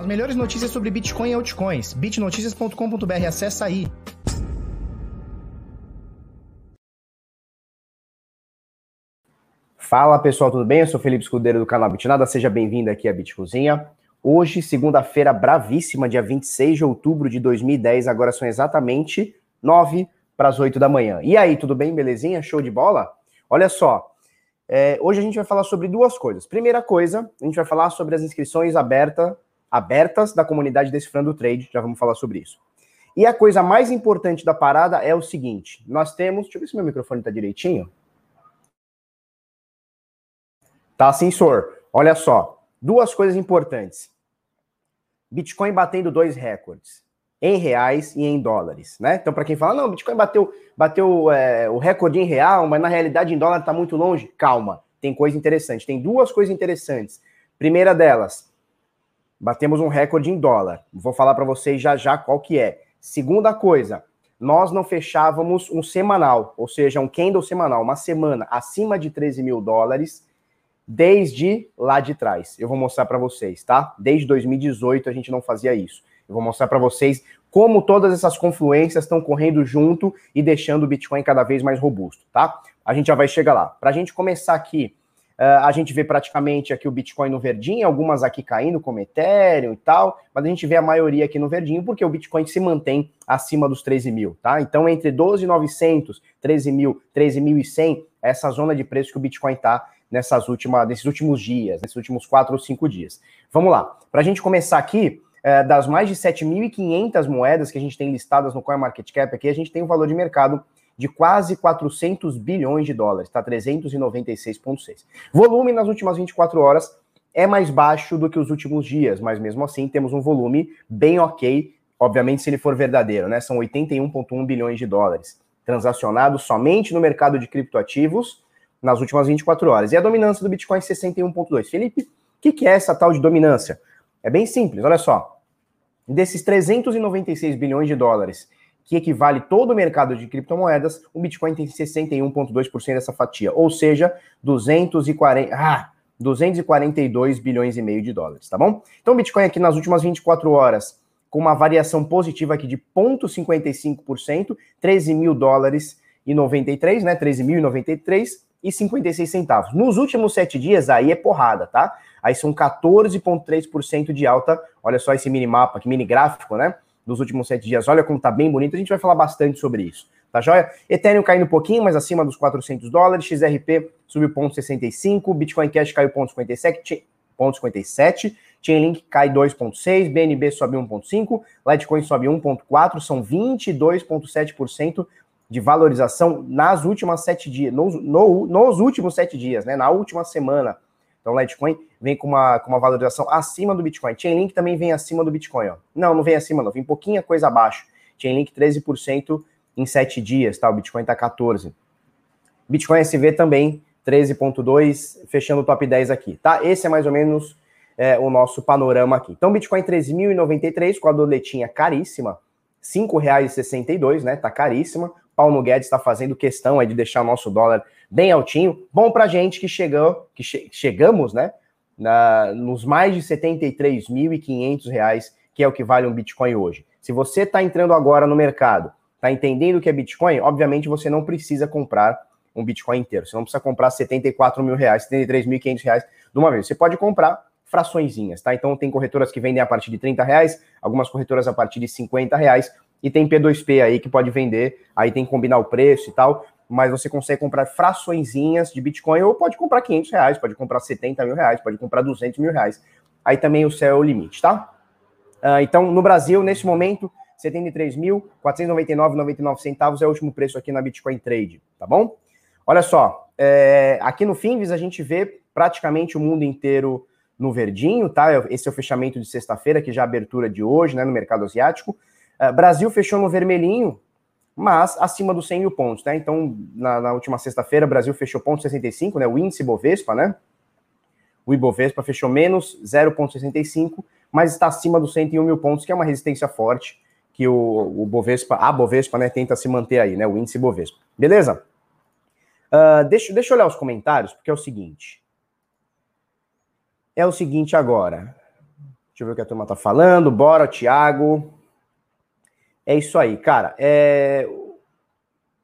As melhores notícias sobre Bitcoin e altcoins. bitnoticias.com.br, acessa aí. Fala pessoal, tudo bem? Eu sou Felipe Escudeiro do canal Bitnada, seja bem-vindo aqui à Bitcozinha. Hoje, segunda-feira bravíssima, dia 26 de outubro de 2010, agora são exatamente 9 para as 8 da manhã. E aí, tudo bem? Belezinha? Show de bola? Olha só, é, hoje a gente vai falar sobre duas coisas. Primeira coisa, a gente vai falar sobre as inscrições aberta, abertas da comunidade Decifrando Trade, já vamos falar sobre isso. E a coisa mais importante da parada é o seguinte: nós temos. Deixa eu ver se meu microfone está direitinho. Tá, sensor. Olha só. Duas coisas importantes. Bitcoin batendo dois recordes em reais e em dólares, né? Então, para quem fala, não, Bitcoin bateu, bateu é, o recorde em real, mas na realidade em dólar está muito longe. Calma, tem coisa interessante. Tem duas coisas interessantes. Primeira delas, batemos um recorde em dólar. Vou falar para vocês já já qual que é. Segunda coisa, nós não fechávamos um semanal, ou seja, um candle semanal, uma semana acima de 13 mil dólares desde lá de trás. Eu vou mostrar para vocês, tá? Desde 2018 a gente não fazia isso. Eu vou mostrar para vocês como todas essas confluências estão correndo junto e deixando o Bitcoin cada vez mais robusto, tá? A gente já vai chegar lá. Para a gente começar aqui, uh, a gente vê praticamente aqui o Bitcoin no verdinho, algumas aqui caindo, como Ethereum e tal, mas a gente vê a maioria aqui no verdinho, porque o Bitcoin se mantém acima dos 13 mil, tá? Então, entre 12.900, 13 mil, 13.100, essa zona de preço que o Bitcoin está nessas últimas, nesses últimos dias, nesses últimos quatro ou cinco dias. Vamos lá. Para a gente começar aqui, é, das mais de 7.500 moedas que a gente tem listadas no CoinMarketCap aqui, a gente tem um valor de mercado de quase 400 bilhões de dólares, tá? 396,6. Volume nas últimas 24 horas é mais baixo do que os últimos dias, mas mesmo assim temos um volume bem ok, obviamente se ele for verdadeiro, né? São 81,1 bilhões de dólares transacionados somente no mercado de criptoativos nas últimas 24 horas. E a dominância do Bitcoin 61,2. Felipe, o que, que é essa tal de dominância? É bem simples, olha só. Desses 396 bilhões de dólares, que equivale todo o mercado de criptomoedas, o Bitcoin tem 61,2% dessa fatia, ou seja, 240, ah, 242 bilhões e meio de dólares, tá bom? Então o Bitcoin aqui nas últimas 24 horas, com uma variação positiva aqui de 0,55%, 13 mil dólares e 93, né? 13.093 e 56 centavos. Nos últimos sete dias, aí é porrada, tá? Aí são 14,3% de alta. Olha só esse mini mapa, que mini gráfico, né? Dos últimos sete dias. Olha como tá bem bonito. A gente vai falar bastante sobre isso. Tá joia? Ethereum caindo um pouquinho, mas acima dos 400 dólares. XRP subiu 0,65. Bitcoin Cash caiu 0,57. 0,57. Chainlink cai 2,6. BNB sobe 1,5. Litecoin sobe 1,4. São 22,7% de valorização nas últimas sete dias, no, no, nos últimos sete dias, né? Na última semana. Então, o Litecoin vem com uma, com uma valorização acima do Bitcoin. Chainlink também vem acima do Bitcoin, ó. Não, não vem acima, não. Vem pouquinha coisa abaixo. Chainlink 13% em sete dias, tá? O Bitcoin tá 14. Bitcoin SV também 13.2, fechando o top 10 aqui, tá? Esse é mais ou menos é, o nosso panorama aqui. Então, Bitcoin 3.093 com a doletinha caríssima, R$ 5,62, né? Tá caríssima. Paulo Guedes está fazendo questão aí de deixar o nosso dólar bem altinho. Bom para gente que chegou, que che chegamos, né, na, nos mais de 73.500 reais, que é o que vale um Bitcoin hoje. Se você está entrando agora no mercado, está entendendo o que é Bitcoin, obviamente você não precisa comprar um Bitcoin inteiro. Você não precisa comprar 74 mil reais, 73.500 reais de uma vez. Você pode comprar fraçõezinhas, tá? Então tem corretoras que vendem a partir de 30 reais, algumas corretoras a partir de 50 reais e tem P2P aí que pode vender, aí tem que combinar o preço e tal, mas você consegue comprar fraçõezinhas de Bitcoin ou pode comprar 500 reais, pode comprar 70 mil reais, pode comprar 200 mil reais. Aí também o céu é o limite, tá? Uh, então, no Brasil, nesse momento, 73.499,99 centavos é o último preço aqui na Bitcoin Trade, tá bom? Olha só, é, aqui no Finvis a gente vê praticamente o mundo inteiro no verdinho, tá? Esse é o fechamento de sexta-feira, que já é a abertura de hoje, né, no mercado asiático. Uh, Brasil fechou no vermelhinho, mas acima dos 100 mil pontos, né? Então, na, na última sexta-feira, o Brasil fechou ponto 65, né? O índice Bovespa, né? O Ibovespa fechou menos 0,65, mas está acima dos 101 mil pontos, que é uma resistência forte que o, o Bovespa, a Bovespa, né, tenta se manter aí, né? O índice Bovespa. Beleza? Uh, deixa, deixa eu olhar os comentários, porque é o seguinte. É o seguinte agora. Deixa Deixa eu ver o que a turma tá falando. Bora, Thiago. É isso aí, cara. É...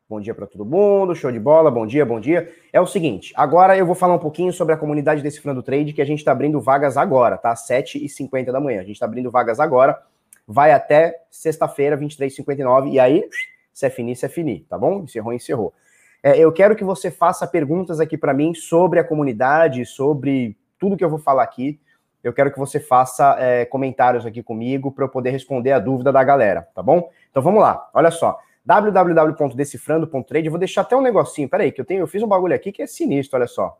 Bom dia para todo mundo, show de bola, bom dia, bom dia. É o seguinte, agora eu vou falar um pouquinho sobre a comunidade desse Frando Trade, que a gente está abrindo vagas agora, tá? 7h50 da manhã. A gente está abrindo vagas agora, vai até sexta-feira, 23h59, e aí, se é fini, se é fini, tá bom? Encerrou, encerrou. É, eu quero que você faça perguntas aqui para mim sobre a comunidade, sobre tudo que eu vou falar aqui. Eu quero que você faça é, comentários aqui comigo para eu poder responder a dúvida da galera, tá bom? Então vamos lá, olha só www.decifrando.trade. Vou deixar até um negocinho. Peraí, que eu tenho, eu fiz um bagulho aqui que é sinistro, olha só.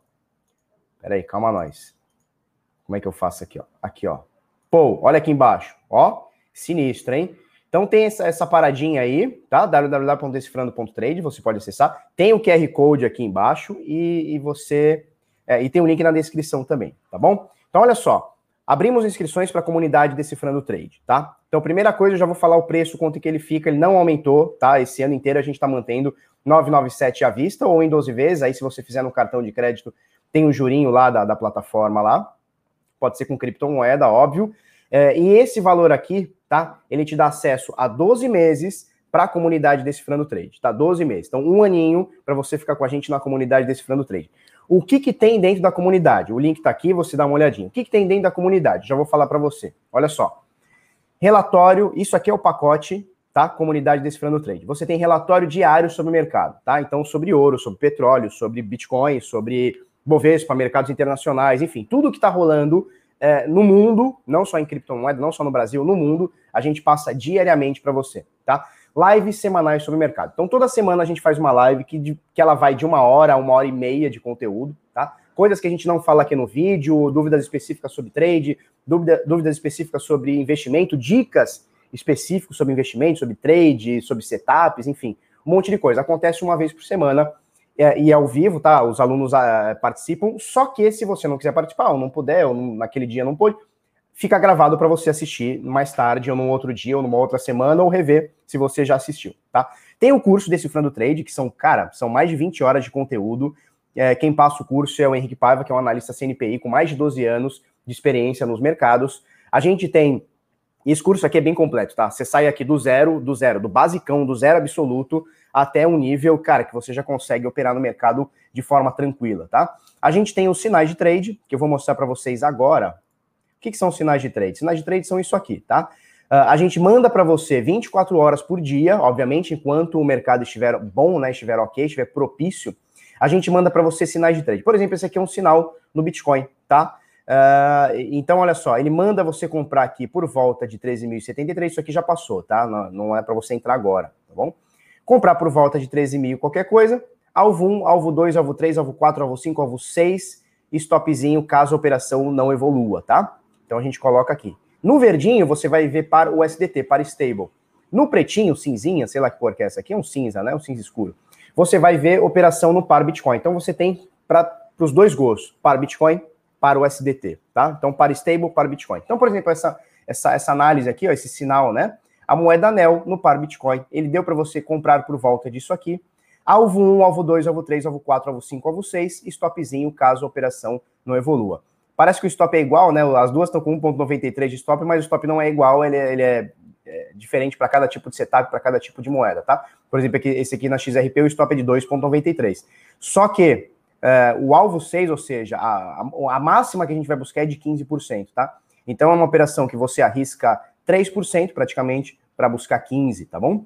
Peraí, calma nós. Como é que eu faço aqui, ó? Aqui, ó. Pô, olha aqui embaixo, ó. Sinistro, hein? Então tem essa, essa paradinha aí, tá? www.decifrando.trade, você pode acessar. Tem o QR Code aqui embaixo e, e você. É, e tem o link na descrição também, tá bom? Então, olha só. Abrimos inscrições para a comunidade Decifrando Trade, tá? Então, primeira coisa, eu já vou falar o preço, quanto que ele fica, ele não aumentou, tá? Esse ano inteiro a gente está mantendo 997 à vista ou em 12 vezes, aí se você fizer no cartão de crédito, tem um jurinho lá da, da plataforma lá, pode ser com criptomoeda, óbvio. É, e esse valor aqui, tá? Ele te dá acesso a 12 meses para a comunidade Decifrando Trade, tá? 12 meses. Então, um aninho para você ficar com a gente na comunidade Decifrando Trade. O que, que tem dentro da comunidade? O link está aqui, você dá uma olhadinha. O que, que tem dentro da comunidade? Já vou falar para você. Olha só. Relatório, isso aqui é o pacote, tá? Comunidade Decifrando Trade. Você tem relatório diário sobre o mercado, tá? Então, sobre ouro, sobre petróleo, sobre Bitcoin, sobre Bovespa, mercados internacionais, enfim, tudo que está rolando é, no mundo, não só em criptomoeda, não só no Brasil, no mundo, a gente passa diariamente para você, tá? Lives semanais sobre o mercado. Então, toda semana a gente faz uma live que, de, que ela vai de uma hora a uma hora e meia de conteúdo, tá? Coisas que a gente não fala aqui no vídeo, dúvidas específicas sobre trade, dúvida, dúvidas específicas sobre investimento, dicas específicas sobre investimento, sobre trade, sobre setups, enfim, um monte de coisa. Acontece uma vez por semana é, e é ao vivo, tá? Os alunos ah, participam, só que se você não quiser participar, ou não puder, ou não, naquele dia não pôde, fica gravado para você assistir mais tarde, ou num outro dia, ou numa outra semana, ou rever se você já assistiu, tá? Tem o curso Decifrando Trade, que são, cara, são mais de 20 horas de conteúdo. É, quem passa o curso é o Henrique Paiva, que é um analista CNPI com mais de 12 anos de experiência nos mercados. A gente tem. Esse curso aqui é bem completo, tá? Você sai aqui do zero, do zero, do basicão, do zero absoluto, até um nível, cara, que você já consegue operar no mercado de forma tranquila, tá? A gente tem os sinais de trade, que eu vou mostrar para vocês agora. O que, que são sinais de trade? Sinais de trade são isso aqui, tá? Uh, a gente manda para você 24 horas por dia, obviamente, enquanto o mercado estiver bom, né, estiver ok, estiver propício, a gente manda para você sinais de trade. Por exemplo, esse aqui é um sinal no Bitcoin, tá? Uh, então, olha só, ele manda você comprar aqui por volta de 13.073, isso aqui já passou, tá? Não, não é para você entrar agora, tá bom? Comprar por volta de 13 mil qualquer coisa, alvo 1, alvo 2, alvo 3, alvo 4, alvo 5, alvo 6, stopzinho caso a operação não evolua, tá? Então a gente coloca aqui. No verdinho, você vai ver para o SDT, para stable. No pretinho, cinzinha, sei lá que cor que é essa aqui, é um cinza, né? Um cinza escuro. Você vai ver operação no par Bitcoin. Então você tem para os dois gostos, para Bitcoin, para o SDT, tá? Então para stable, para Bitcoin. Então, por exemplo, essa, essa, essa análise aqui, ó, esse sinal, né? A moeda NEL no par Bitcoin, ele deu para você comprar por volta disso aqui. Alvo 1, alvo 2, alvo 3, alvo 4, alvo 5, alvo 6, stopzinho caso a operação não evolua. Parece que o stop é igual, né? As duas estão com 1,93 de stop, mas o stop não é igual, ele é, ele é, é diferente para cada tipo de setup, para cada tipo de moeda, tá? Por exemplo, aqui, esse aqui na XRP, o stop é de 2,93. Só que é, o alvo 6, ou seja, a, a, a, máxima que a gente vai buscar é de 15%, tá? Então é uma operação que você arrisca 3% praticamente para buscar 15%, tá bom?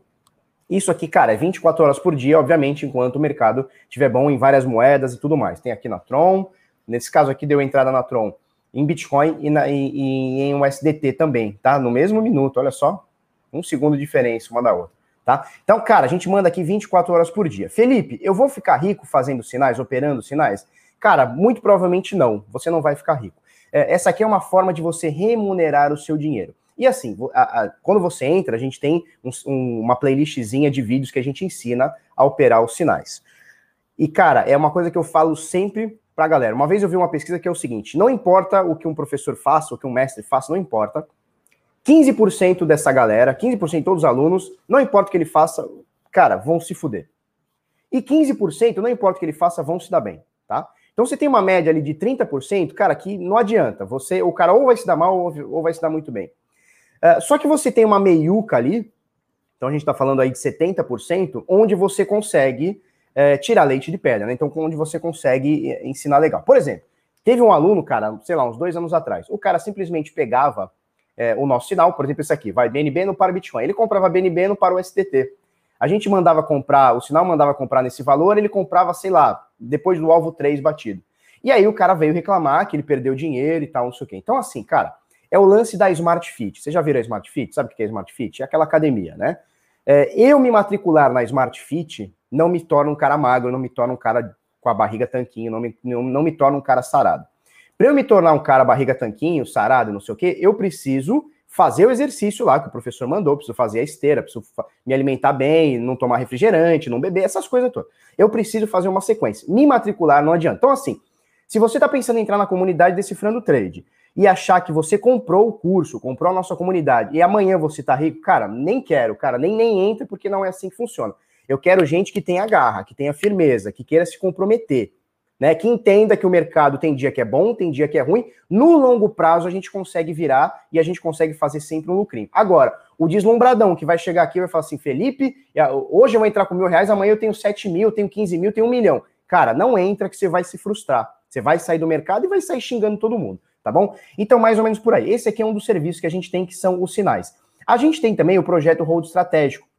Isso aqui, cara, é 24 horas por dia, obviamente, enquanto o mercado estiver bom em várias moedas e tudo mais. Tem aqui na Tron, Nesse caso aqui, deu entrada na Tron em Bitcoin e, na, e, e em USDT também, tá? No mesmo minuto, olha só. Um segundo de diferença uma da outra, tá? Então, cara, a gente manda aqui 24 horas por dia. Felipe, eu vou ficar rico fazendo sinais, operando sinais? Cara, muito provavelmente não. Você não vai ficar rico. É, essa aqui é uma forma de você remunerar o seu dinheiro. E assim, a, a, quando você entra, a gente tem um, um, uma playlistzinha de vídeos que a gente ensina a operar os sinais. E, cara, é uma coisa que eu falo sempre para a galera. Uma vez eu vi uma pesquisa que é o seguinte: não importa o que um professor faça, o que um mestre faça, não importa. 15% dessa galera, 15% de todos os alunos, não importa o que ele faça, cara, vão se fuder. E 15%, não importa o que ele faça, vão se dar bem, tá? Então você tem uma média ali de 30%, cara, que não adianta. Você, o cara ou vai se dar mal ou vai se dar muito bem. Uh, só que você tem uma meiuca ali, então a gente está falando aí de 70%, onde você consegue é, tirar leite de pedra, né? Então, onde você consegue eh, ensinar legal. Por exemplo, teve um aluno, cara, sei lá, uns dois anos atrás, o cara simplesmente pegava é, o nosso sinal, por exemplo, esse aqui, vai BNB no para Bitcoin. Ele comprava BNB no para o STT. A gente mandava comprar, o sinal mandava comprar nesse valor, ele comprava, sei lá, depois do alvo 3 batido. E aí o cara veio reclamar que ele perdeu dinheiro e tal, não sei o quê. Então, assim, cara, é o lance da Smart Fit. Você já viram a Smart Fit? Sabe o que é Smart Fit? É aquela academia, né? É, eu me matricular na Smart Fit não me torna um cara magro, não me torna um cara com a barriga tanquinho, não me, não, não me torna um cara sarado. Para eu me tornar um cara barriga tanquinho, sarado, não sei o quê, eu preciso fazer o exercício lá que o professor mandou, preciso fazer a esteira, preciso me alimentar bem, não tomar refrigerante, não beber, essas coisas todas. Eu preciso fazer uma sequência. Me matricular não adianta. Então, assim, se você está pensando em entrar na comunidade Decifrando Trade e achar que você comprou o curso, comprou a nossa comunidade e amanhã você está rico, cara, nem quero, cara, nem, nem entra porque não é assim que funciona. Eu quero gente que tenha garra, que tenha firmeza, que queira se comprometer né? Que entenda que o mercado tem dia que é bom, tem dia que é ruim. No longo prazo a gente consegue virar e a gente consegue fazer sempre um lucrinho. Agora, o deslumbradão que vai chegar aqui vai falar assim, Felipe, hoje eu vou entrar com mil reais, amanhã eu tenho sete mil, eu tenho quinze mil, tenho um milhão. Cara, não entra que você vai se frustrar. Você vai sair do mercado e vai sair xingando todo mundo, tá bom? Então, mais ou menos por aí. Esse aqui é um dos serviços que a gente tem que são os sinais. A gente tem também o projeto Hold Estratégico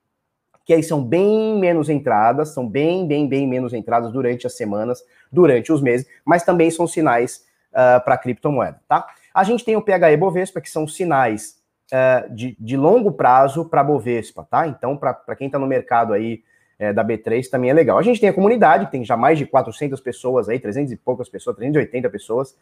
que aí são bem menos entradas, são bem, bem, bem menos entradas durante as semanas, durante os meses, mas também são sinais uh, ah, para criptomoeda, tá? A gente tem o PHE Bovespa, que são sinais uh, de, de, longo prazo para Bovespa, tá? Então, para quem está no mercado aí é, da B3 também é legal. A gente tem a comunidade, tem já mais de 400 pessoas aí, 300 e poucas pessoas, 380 pessoas,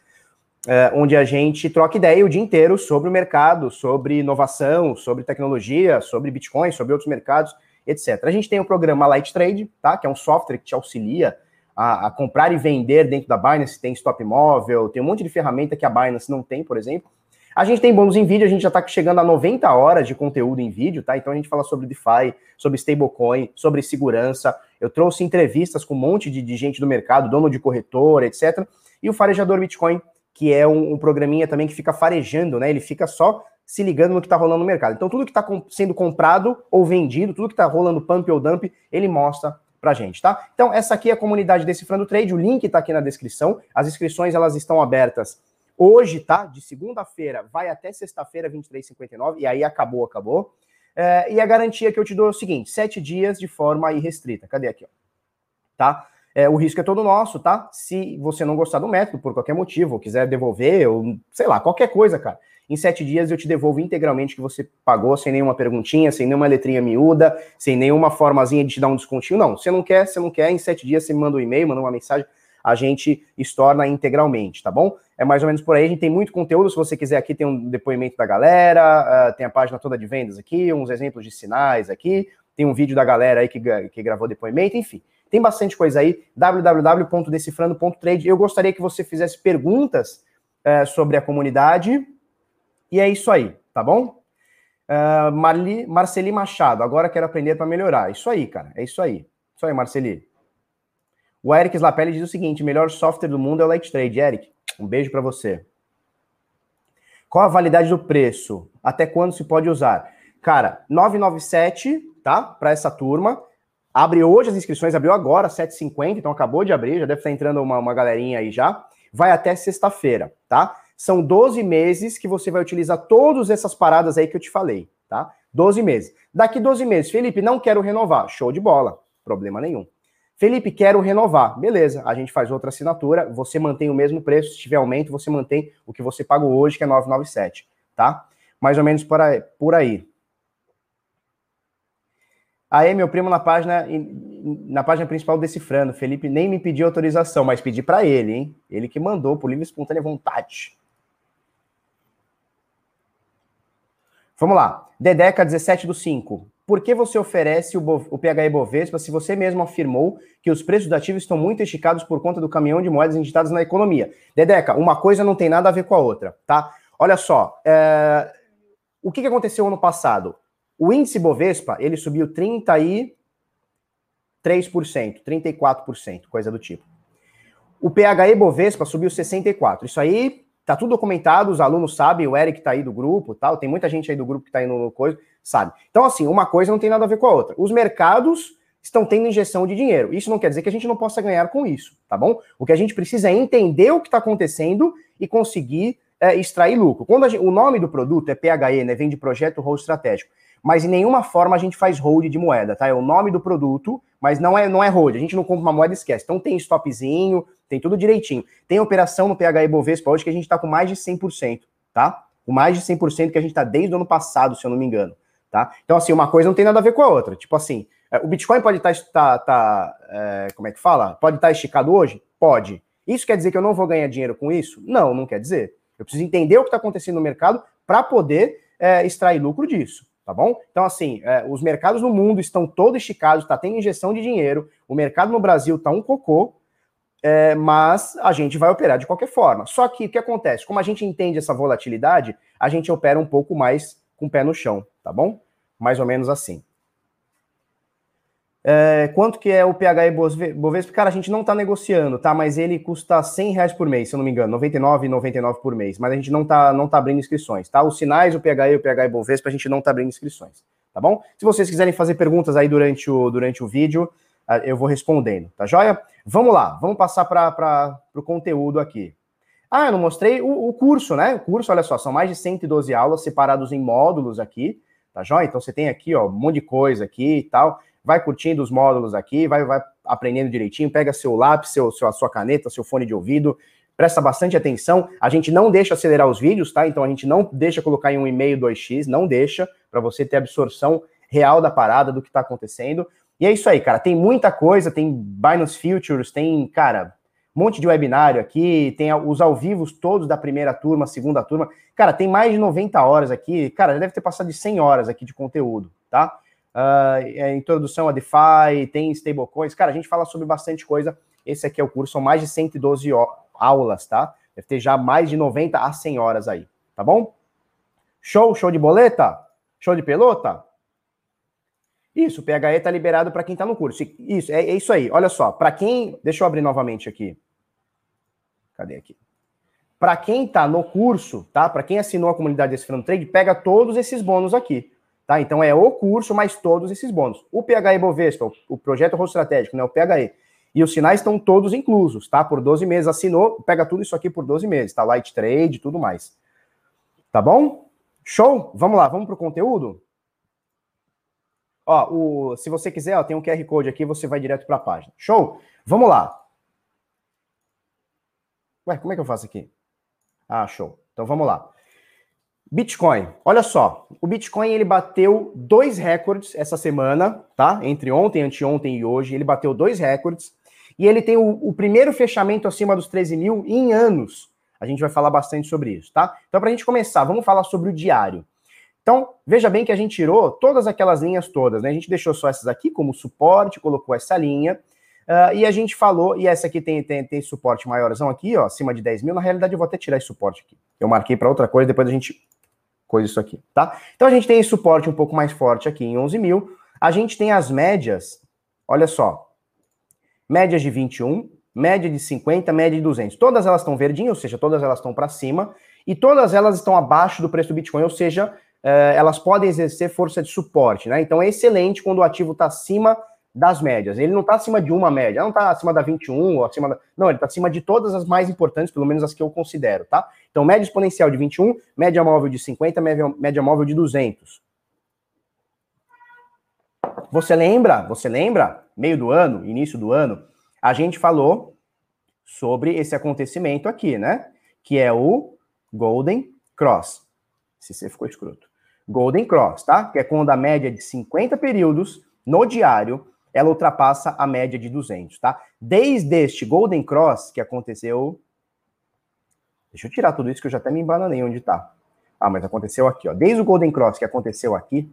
Uh, onde a gente troca ideia o dia inteiro sobre o mercado, sobre inovação, sobre tecnologia, sobre Bitcoin, sobre outros mercados etc. A gente tem o programa Light Trade, tá? Que é um software que te auxilia a, a, comprar e vender dentro da Binance, tem stop móvel, tem um monte de ferramenta que a Binance não tem, por exemplo. A gente tem bônus em vídeo, a gente já está chegando a 90 horas de conteúdo em vídeo, tá? Então a gente fala sobre DeFi, sobre stablecoin, sobre segurança. Eu trouxe entrevistas com um monte de, de gente do mercado, dono de corretora, etc. E o Farejador Bitcoin, que é um, um programinha também que fica farejando, né? Ele fica só se ligando no que está rolando no mercado. Então, tudo que está sendo comprado ou vendido, tudo que está rolando pump ou dump, ele mostra pra gente, tá? Então, essa aqui é a comunidade Decifrando Trade, o link está aqui na descrição. As inscrições, elas estão abertas hoje, tá? De segunda-feira, vai até sexta-feira, 23h59, e aí acabou, acabou. É, e a garantia que eu te dou é o seguinte, sete dias de forma irrestrita. Cadê aqui, ó? Tá? É, o risco é todo nosso, tá? Se você não gostar do método, por qualquer motivo, ou quiser devolver, ou sei lá, qualquer coisa, cara em sete dias eu te devolvo integralmente que você pagou, sem nenhuma perguntinha, sem nenhuma letrinha miúda, sem nenhuma formazinha de te dar um descontinho. Não, você não quer, você não quer, em sete dias você me manda um e-mail, manda uma mensagem, a gente estorna integralmente, tá bom? É mais ou menos por aí, a gente tem muito conteúdo, se você quiser aqui tem um depoimento da galera, uh, tem a página toda de vendas aqui, uns exemplos de sinais aqui, tem um vídeo da galera aí que, que gravou depoimento, enfim. Tem bastante coisa aí, www.decifrando.trade. Eu gostaria que você fizesse perguntas uh, sobre a comunidade, e é isso aí, tá bom? Uh, Marli, Marceli Machado, agora quero aprender para melhorar. Isso aí, cara, é isso aí. Isso aí, Marceli. O Eric Slapelli diz o seguinte: melhor software do mundo é o Light Trade. Eric, um beijo para você. Qual a validade do preço? Até quando se pode usar? Cara, 997, tá? Para essa turma. Abre hoje as inscrições, abriu agora, 7h50, então acabou de abrir, já deve estar entrando uma, uma galerinha aí já. Vai até sexta-feira, tá? São 12 meses que você vai utilizar todas essas paradas aí que eu te falei, tá? 12 meses. Daqui 12 meses, Felipe, não quero renovar. Show de bola, problema nenhum. Felipe, quero renovar. Beleza, a gente faz outra assinatura, você mantém o mesmo preço, se tiver aumento, você mantém o que você pagou hoje, que é 997, tá? Mais ou menos por aí. Por aí. Aí, meu primo na página na página principal decifrando, Felipe nem me pediu autorização, mas pedi para ele, hein? Ele que mandou por livre e espontânea vontade. Vamos lá. Dedeca 17 do 5. Por que você oferece o, o PHE Bovespa se você mesmo afirmou que os preços dos ativos estão muito esticados por conta do caminhão de moedas injetadas na economia? Dedeca, uma coisa não tem nada a ver com a outra, tá? Olha só, é... o que aconteceu ano passado? O índice Bovespa, ele subiu 33%, 34%, coisa do tipo. O PHE Bovespa subiu 64. Isso aí tá tudo documentado, os alunos sabem, o Eric tá aí do grupo, tal, tem muita gente aí do grupo que tá aí no coisa, sabe. Então assim, uma coisa não tem nada a ver com a outra. Os mercados estão tendo injeção de dinheiro. Isso não quer dizer que a gente não possa ganhar com isso, tá bom? O que a gente precisa é entender o que está acontecendo e conseguir é, extrair lucro. Quando gente, o nome do produto é PHE, né, vem de Projeto Hold Estratégico, mas em nenhuma forma a gente faz hold de moeda, tá? É o nome do produto, mas não é não é hold. A gente não compra uma moeda e esquece. Então tem stopzinho, tem tudo direitinho. Tem operação no PHE Bovespa hoje que a gente está com mais de 100%, tá? Com mais de 100% que a gente está desde o ano passado, se eu não me engano, tá? Então assim, uma coisa não tem nada a ver com a outra. Tipo assim, é, o Bitcoin pode estar, tá, tá, tá é, como é que fala? Pode estar esticado hoje? Pode. Isso quer dizer que eu não vou ganhar dinheiro com isso? Não, não quer dizer. Eu preciso entender o que está acontecendo no mercado para poder é, extrair lucro disso, tá bom? Então, assim, é, os mercados no mundo estão todos esticados, está tendo injeção de dinheiro, o mercado no Brasil está um cocô, é, mas a gente vai operar de qualquer forma. Só que o que acontece? Como a gente entende essa volatilidade, a gente opera um pouco mais com o pé no chão, tá bom? Mais ou menos assim. É, quanto que é o PHE Bovespa? Cara, a gente não está negociando, tá? Mas ele custa 100 reais por mês, se eu não me engano, 99,99 por mês. Mas a gente não está não tá abrindo inscrições, tá? Os sinais, o PHE o PHE Bovespa, a gente não está abrindo inscrições, tá bom? Se vocês quiserem fazer perguntas aí durante o, durante o vídeo, ah, eu vou respondendo, tá joia? Vamos lá, vamos passar para o conteúdo aqui. Ah, eu não mostrei o, o curso, né? O curso, olha só, são mais de 112 aulas separados em módulos aqui, tá joia? Então você tem aqui, ó, um monte de coisa aqui e tal vai curtindo os módulos aqui, vai, vai aprendendo direitinho, pega seu lápis, seu, seu, a sua caneta, seu fone de ouvido, presta bastante atenção. A gente não deixa acelerar os vídeos, tá? Então a gente não deixa colocar em um e-mail 2x, não deixa, para você ter absorção real da parada, do que está acontecendo. E é isso aí, cara. Tem muita coisa, tem Binance Futures, tem, cara, um monte de webinário aqui, tem os ao vivos todos da primeira turma, segunda turma. Cara, tem mais de 90 horas aqui. Cara, deve ter passado de 100 horas aqui de conteúdo, tá? Uh, introdução a DeFi, tem stablecoins. Cara, a gente fala sobre bastante coisa. Esse aqui é o curso, são mais de 112 aulas, tá? Deve ter já mais de 90 a 100 horas aí, tá bom? Show, show de boleta? Show de pelota? Isso, o PHE tá liberado para quem tá no curso. Isso, é, é isso aí. Olha só, para quem, deixa eu abrir novamente aqui. Cadê aqui? Para quem tá no curso, tá? Para quem assinou a comunidade desse Trade, pega todos esses bônus aqui. Tá? Então é o curso mais todos esses bônus. O PHE Bovespa, o projeto Rosto Estratégico, né, o PHE, e os sinais estão todos inclusos, tá? Por 12 meses. Assinou, pega tudo isso aqui por 12 meses, tá? Light trade, tudo mais. Tá bom? Show? Vamos lá, vamos pro conteúdo? Ó, o, se você quiser, ó, tem um QR Code aqui, você vai direto para a página. Show? Vamos lá. Ué, como é que eu faço aqui? Ah, show. Então vamos lá. Bitcoin, olha só, o Bitcoin ele bateu dois recordes essa semana, tá? Entre ontem, anteontem e hoje, ele bateu dois recordes e ele tem o, o primeiro fechamento acima dos 13 mil em anos. A gente vai falar bastante sobre isso, tá? Então, para a gente começar, vamos falar sobre o diário. Então, veja bem que a gente tirou todas aquelas linhas todas, né? A gente deixou só essas aqui como suporte, colocou essa linha, uh, e a gente falou, e essa aqui tem, tem, tem suporte maiorzão aqui, ó, acima de 10 mil. Na realidade, eu vou até tirar esse suporte aqui. Eu marquei para outra coisa, depois a gente coisa isso aqui, tá? Então a gente tem esse suporte um pouco mais forte aqui em 11 mil. A gente tem as médias, olha só, médias de 21, média de 50, média de 200. Todas elas estão verdinhas, ou seja, todas elas estão para cima, e todas elas estão abaixo do preço do Bitcoin, ou seja, eh, elas podem exercer força de suporte, né? Então é excelente quando o ativo está acima das médias. Ele não está acima de uma média, não está acima da 21 ou acima da. Não, ele está acima de todas as mais importantes, pelo menos as que eu considero, tá? Então, média exponencial de 21, média móvel de 50, média, média móvel de 200. Você lembra? Você lembra? Meio do ano, início do ano, a gente falou sobre esse acontecimento aqui, né? Que é o Golden Cross. Se você ficou escroto. Golden Cross, tá? Que é quando a média de 50 períodos no diário ela ultrapassa a média de 200, tá? Desde este Golden Cross que aconteceu. Deixa eu tirar tudo isso que eu já até me embananei onde tá. Ah, mas aconteceu aqui, ó. Desde o Golden Cross que aconteceu aqui,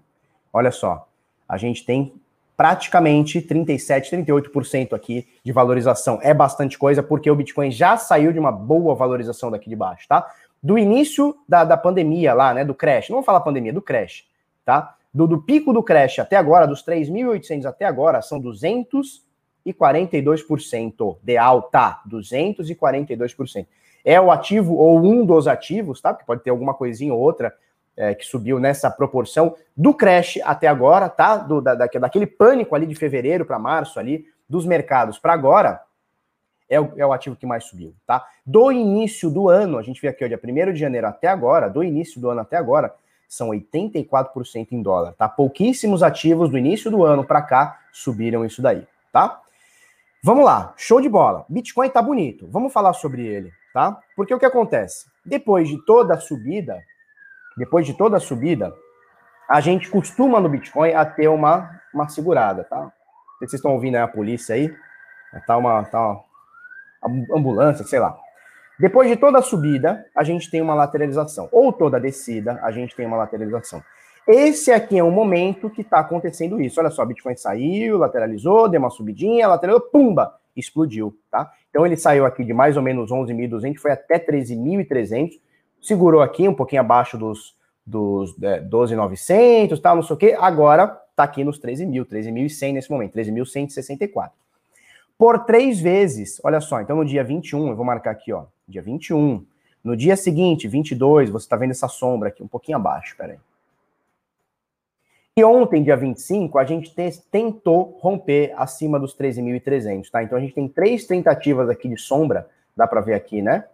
olha só, a gente tem praticamente 37, 38% aqui de valorização. É bastante coisa, porque o Bitcoin já saiu de uma boa valorização daqui de baixo, tá? Do início da, da pandemia lá, né, do crash, não vou falar pandemia, do crash, tá? Do, do pico do crash até agora, dos 3.800 até agora, são 240 242% de alta, 242%. É o ativo ou um dos ativos, tá? Porque pode ter alguma coisinha ou outra é, que subiu nessa proporção do crash até agora, tá? Do, da, daquele pânico ali de fevereiro para março ali, dos mercados para agora, é o, é o, ativo que mais subiu, tá? Do início do ano, a gente vê aqui, ó, dia 1 de janeiro até agora, do início do ano até agora, são 84% em dólar, tá? Pouquíssimos ativos do início do ano para cá subiram isso daí, tá? Vamos lá, show de bola. Bitcoin tá bonito, vamos falar sobre ele, tá? Porque o que acontece? Depois de toda a subida, depois de toda a subida, a gente costuma no Bitcoin a ter uma, uma segurada, tá? Vocês estão ouvindo aí a polícia aí? Tá uma, tá uma ambulância, sei lá. Depois de toda a subida, a gente tem uma lateralização. Ou toda a descida, a gente tem uma lateralização. Esse aqui é o momento que está acontecendo isso. Olha só, Bitcoin saiu, lateralizou, deu uma subidinha, lateralizou, pumba, explodiu, tá? Então ele saiu aqui de mais ou menos 11.200, foi até 13.300, segurou aqui um pouquinho abaixo dos, dos é, 12.900, tal, não sei o quê. Agora está aqui nos 13.000, 13.100 nesse momento, 13.164 por três vezes. Olha só, então no dia 21, eu vou marcar aqui, ó, dia 21. No dia seguinte, 22, você está vendo essa sombra aqui, um pouquinho abaixo, peraí. E ontem, dia 25, a gente tentou romper acima dos 13.300, tá? Então a gente tem três tentativas aqui de sombra, dá para ver aqui, né?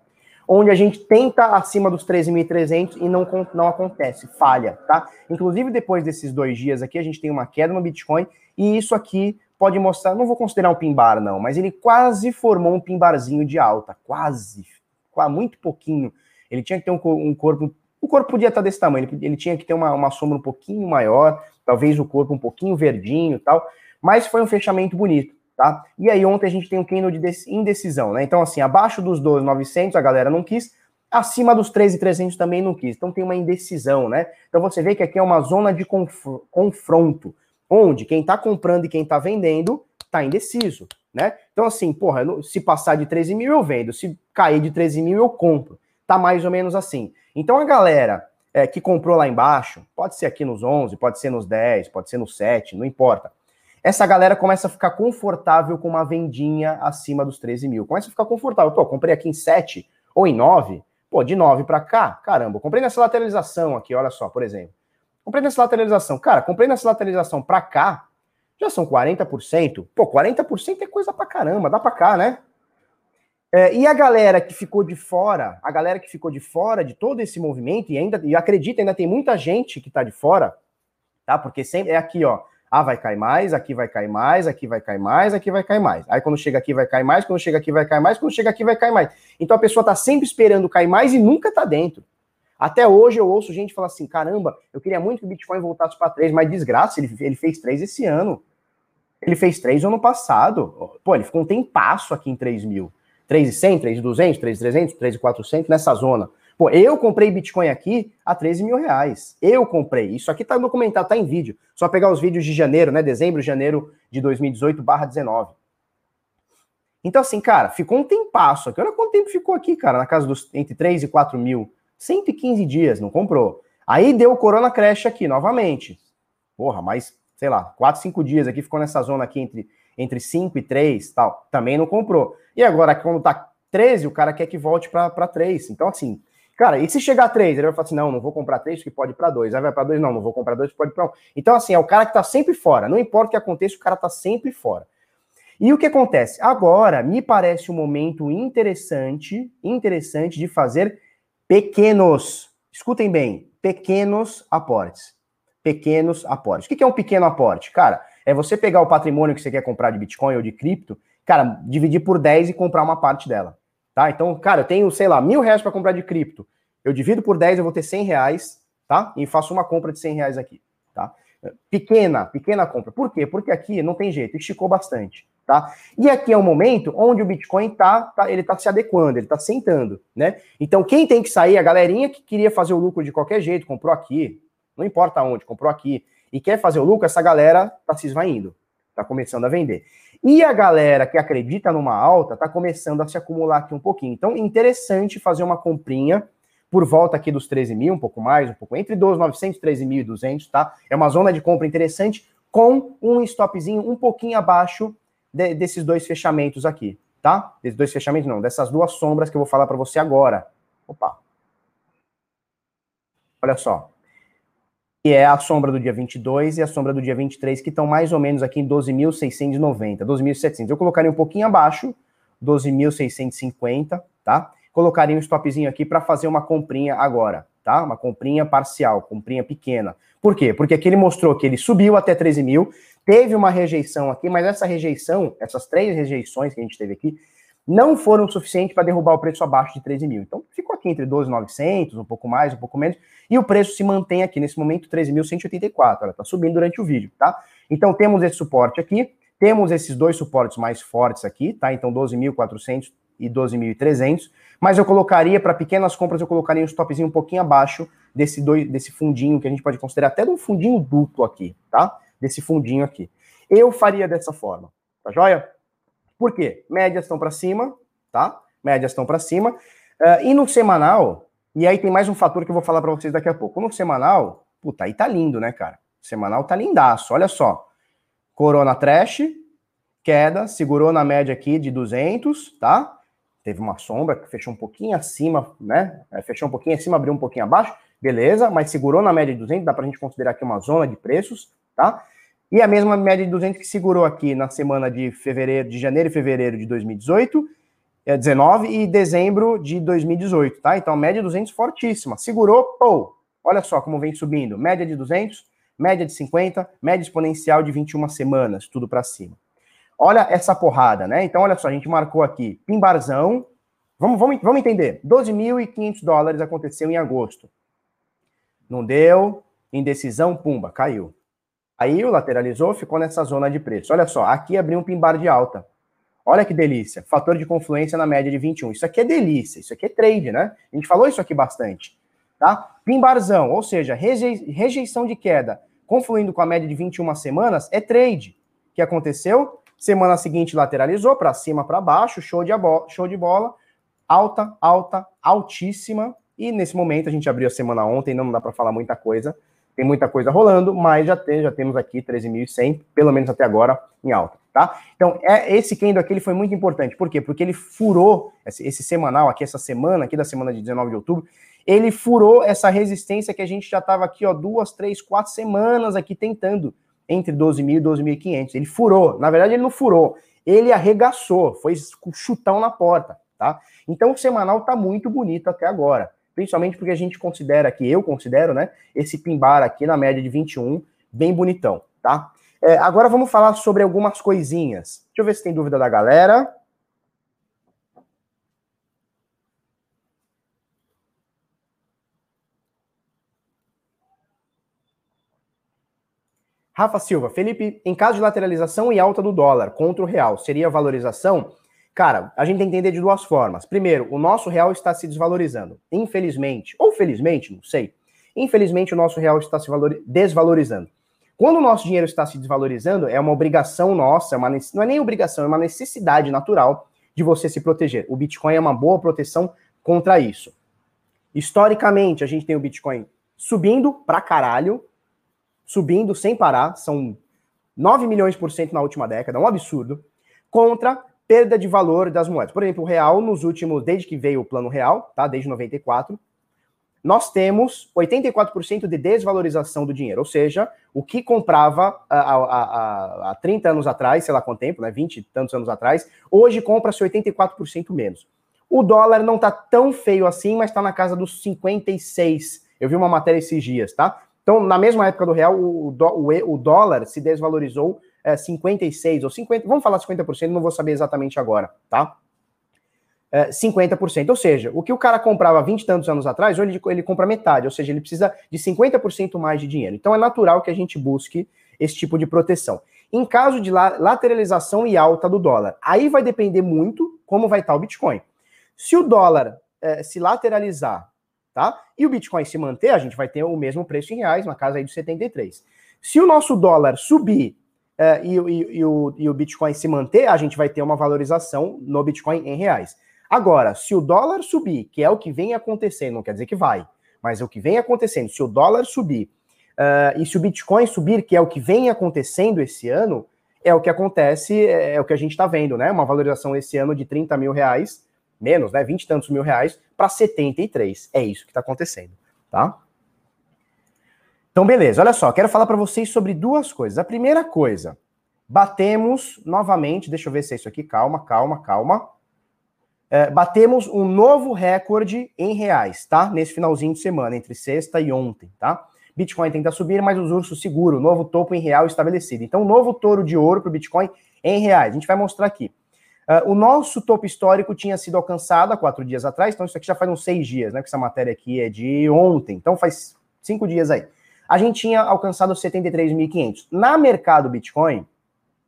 Onde a gente tenta acima dos 13.300 e não, não acontece, falha, tá? Inclusive depois desses dois dias aqui, a gente tem uma queda no Bitcoin e isso aqui pode mostrar, não vou considerar um pimbar não, mas ele quase formou um pimbarzinho de alta, quase, muito pouquinho. Ele tinha que ter um, um corpo, o corpo podia estar desse tamanho, ele, ele tinha que ter uma, uma sombra um pouquinho maior, talvez o corpo um pouquinho verdinho tal, mas foi um fechamento bonito, tá? E aí ontem a gente tem um candle de indecisão, né? Então assim, abaixo dos 12.900 a galera não quis, acima dos 13.300 também não quis. Então tem uma indecisão, né? Então você vê que aqui é uma zona de conf confronto onde quem está comprando e quem está vendendo está indeciso, né? Então, assim, porra, se passar de 13 mil eu vendo, se cair de 13 mil eu compro. Tá mais ou menos assim. Então, a galera é, que comprou lá embaixo, pode ser aqui nos 11, pode ser nos 10, pode ser nos 7, não importa. Essa galera começa a ficar confortável com uma vendinha acima dos 13 mil. Começa a ficar confortável. Pô, comprei aqui em 7 ou em 9. Pô, de 9 para cá, caramba, comprei nessa lateralização aqui, olha só, por exemplo. Comprei nessa lateralização. Cara, comprei nessa lateralização pra cá, já são 40%. Pô, 40% é coisa pra caramba, dá pra cá, né? É, e a galera que ficou de fora, a galera que ficou de fora de todo esse movimento, e ainda, e acredita, ainda tem muita gente que tá de fora, tá? Porque sempre é aqui, ó. Ah, vai cair mais, aqui vai cair mais, aqui vai cair mais, aqui vai cair mais. Aí quando chega aqui vai cair mais, quando chega aqui vai cair mais, quando chega aqui vai cair mais. Então a pessoa tá sempre esperando cair mais e nunca tá dentro. Até hoje eu ouço gente falar assim: caramba, eu queria muito que o Bitcoin voltasse para 3, mas desgraça, ele, ele fez 3 esse ano. Ele fez 3 ano passado. Pô, ele ficou um tempasso aqui em 3 mil. 3,100, 3,200, 3,300, 3,400 nessa zona. Pô, eu comprei Bitcoin aqui a 13 mil reais. Eu comprei. Isso aqui tá documentado, tá em vídeo. Só pegar os vídeos de janeiro, né? Dezembro, janeiro de 2018 barra 19. Então, assim, cara, ficou um tempasso aqui. Olha quanto tempo ficou aqui, cara, na casa dos entre 3 e 4 mil. 115 dias, não comprou. Aí deu o Corona Crash aqui novamente. Porra, mais, sei lá, 4, 5 dias aqui, ficou nessa zona aqui entre, entre 5 e 3 tal. Também não comprou. E agora, quando tá 13, o cara quer que volte para 3. Então, assim, cara, e se chegar a 3, ele vai falar assim: não, não vou comprar 3, que pode ir para 2. Aí vai para 2, não, não vou comprar 2, pode ir para 1. Então, assim, é o cara que tá sempre fora. Não importa o que aconteça, o cara tá sempre fora. E o que acontece? Agora, me parece um momento interessante, interessante de fazer pequenos, escutem bem, pequenos aportes. Pequenos aportes. O que é um pequeno aporte? Cara, é você pegar o patrimônio que você quer comprar de Bitcoin ou de cripto, cara, dividir por 10 e comprar uma parte dela. Tá? Então, cara, eu tenho, sei lá, mil reais para comprar de cripto. Eu divido por 10, eu vou ter 100 reais, tá? E faço uma compra de 100 reais aqui, tá? Pequena, pequena compra. Por quê? Porque aqui não tem jeito, esticou bastante. Tá? E aqui é um momento onde o Bitcoin tá, tá ele está se adequando, ele está sentando, né? Então quem tem que sair, a galerinha que queria fazer o lucro de qualquer jeito, comprou aqui, não importa onde, comprou aqui, e quer fazer o lucro, essa galera está se esvaindo, está começando a vender. E a galera que acredita numa alta está começando a se acumular aqui um pouquinho. Então, interessante fazer uma comprinha por volta aqui dos 13 mil, um pouco mais, um pouco entre 12.900 e 13.200, tá? É uma zona de compra interessante com um stopzinho um pouquinho abaixo de, desses dois fechamentos aqui, tá? Desses dois fechamentos, não, dessas duas sombras que eu vou falar para você agora. Opa. Olha só. Que é a sombra do dia 22 e a sombra do dia 23, que estão mais ou menos aqui em 12.690, 12.700. Eu colocaria um pouquinho abaixo, 12.650, tá? Colocaria um stopzinho aqui para fazer uma comprinha agora, tá? Uma comprinha parcial, comprinha pequena. Por quê? Porque aqui ele mostrou que ele subiu até 13 mil, teve uma rejeição aqui, mas essa rejeição, essas três rejeições que a gente teve aqui, não foram suficientes para derrubar o preço abaixo de 13 mil. Então, ficou aqui entre 12.900, um pouco mais, um pouco menos, e o preço se mantém aqui, nesse momento, 13.184. Ela está subindo durante o vídeo, tá? Então, temos esse suporte aqui, temos esses dois suportes mais fortes aqui, tá? Então, 12.400 e 12.300, mas eu colocaria, para pequenas compras, eu colocaria um stopzinho um pouquinho abaixo desse, dois, desse fundinho, que a gente pode considerar até um fundinho duplo aqui, tá? Desse fundinho aqui. Eu faria dessa forma, tá joia? Por quê? Médias estão para cima, tá? Médias estão para cima. Uh, e no semanal, e aí tem mais um fator que eu vou falar para vocês daqui a pouco. No semanal, puta, aí tá lindo, né, cara? O semanal tá lindaço. Olha só. Corona Trash, queda, segurou na média aqui de 200, tá? Teve uma sombra que fechou um pouquinho acima, né? É, fechou um pouquinho acima, abriu um pouquinho abaixo, beleza, mas segurou na média de 200, dá pra gente considerar aqui uma zona de preços, tá? E a mesma média de 200 que segurou aqui na semana de fevereiro, de janeiro e fevereiro de 2018, é 19 e dezembro de 2018, tá? Então a média de 200 fortíssima. Segurou, pô. Olha só como vem subindo. Média de 200, média de 50, média exponencial de 21 semanas, tudo para cima. Olha essa porrada, né? Então olha só, a gente marcou aqui pimbarzão. Vamos, vamos, vamos entender. 12.500 dólares aconteceu em agosto. Não deu, indecisão, pumba, caiu. Aí o lateralizou, ficou nessa zona de preço. Olha só, aqui abriu um pimbar de alta. Olha que delícia. Fator de confluência na média de 21. Isso aqui é delícia, isso aqui é trade, né? A gente falou isso aqui bastante. Tá? Pimbarzão, ou seja, rejeição de queda confluindo com a média de 21 semanas é trade. O que aconteceu? Semana seguinte lateralizou para cima, para baixo, show de, show de bola. Alta, alta, altíssima. E nesse momento a gente abriu a semana ontem, não dá para falar muita coisa tem muita coisa rolando, mas já, tem, já temos aqui 13.100, pelo menos até agora, em alta, tá? Então, é, esse candle aqui ele foi muito importante. Por quê? Porque ele furou, esse, esse, semanal aqui, essa semana aqui, da semana de 19 de outubro, ele furou essa resistência que a gente já estava aqui, ó, duas, três, quatro semanas aqui tentando, entre 12.000 e 12.500. Ele furou. Na verdade, ele não furou. Ele arregaçou, foi chutão na porta, tá? Então, o semanal tá muito bonito até agora principalmente porque a gente considera aqui, eu considero, né, esse pimbar aqui na média de 21, bem bonitão, tá? É, agora vamos falar sobre algumas coisinhas. Deixa eu ver se tem dúvida da galera. Rafa Silva, Felipe, em caso de lateralização e alta do dólar contra o real, seria valorização? Cara, a gente tem que entender de duas formas. Primeiro, o nosso real está se desvalorizando. Infelizmente, ou felizmente, não sei. Infelizmente, o nosso real está se desvalorizando. Quando o nosso dinheiro está se desvalorizando, é uma obrigação nossa, é uma, não é nem obrigação, é uma necessidade natural de você se proteger. O Bitcoin é uma boa proteção contra isso. Historicamente, a gente tem o Bitcoin subindo pra caralho, subindo sem parar, são 9 milhões por cento na última década, um absurdo, contra perda de valor das moedas. Por exemplo, o real, nos últimos, desde que veio o plano real, tá? Desde 94, nós temos 84% de desvalorização do dinheiro, ou seja, o que comprava há, há, há 30 anos atrás, sei lá quanto tempo, né, 20 e tantos anos atrás, hoje compra-se 84% menos. O dólar não está tão feio assim, mas está na casa dos 56. Eu vi uma matéria esses dias, tá? Então, na mesma época do real, o dólar se desvalorizou é, 56 ou 50, vamos falar 50%, não vou saber exatamente agora, tá? É, 50%. Ou seja, o que o cara comprava 20 e tantos anos atrás, hoje ele, ele compra metade, ou seja, ele precisa de 50% mais de dinheiro. Então é natural que a gente busque esse tipo de proteção. Em caso de lateralização e alta do dólar, aí vai depender muito como vai estar o Bitcoin. Se o dólar é, se lateralizar, tá? E o Bitcoin se manter, a gente vai ter o mesmo preço em reais, na casa aí dos 73. Se o nosso dólar subir é, e, e, e, o, e o Bitcoin se manter, a gente vai ter uma valorização no Bitcoin em reais. Agora, se o dólar subir, que é o que vem acontecendo, não quer dizer que vai, mas é o que vem acontecendo, se o dólar subir uh, e se o Bitcoin subir, que é o que vem acontecendo esse ano, é o que acontece, é, é o que a gente está vendo, né? Uma valorização esse ano de 30 mil reais, menos, né? 20 e tantos mil reais, para 73. É isso que está acontecendo, tá? Então, beleza, olha só, quero falar para vocês sobre duas coisas. A primeira coisa, batemos novamente, deixa eu ver se é isso aqui, calma, calma, calma. É, batemos um novo recorde em reais, tá? Nesse finalzinho de semana, entre sexta e ontem, tá? Bitcoin tenta subir, mas os ursos seguro, novo topo em real estabelecido. Então, novo touro de ouro para o Bitcoin em reais. A gente vai mostrar aqui. Uh, o nosso topo histórico tinha sido alcançado há quatro dias atrás, então isso aqui já faz uns seis dias, né? Que essa matéria aqui é de ontem, então faz cinco dias aí a gente tinha alcançado 73.500. Na mercado Bitcoin,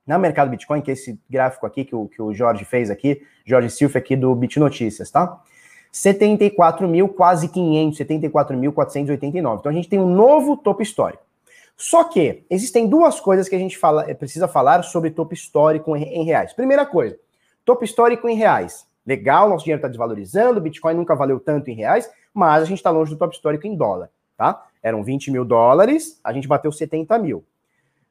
na mercado Bitcoin, que é esse gráfico aqui que o, que o Jorge fez aqui, Jorge Silva aqui do Bit Notícias, tá? 74 mil, quase 500, 74.489. Então a gente tem um novo topo histórico. Só que existem duas coisas que a gente fala, precisa falar sobre topo histórico em reais. Primeira coisa, topo histórico em reais. Legal, nosso dinheiro está desvalorizando, o Bitcoin nunca valeu tanto em reais, mas a gente está longe do topo histórico em dólar, tá? Eram 20 mil dólares, a gente bateu 70 mil.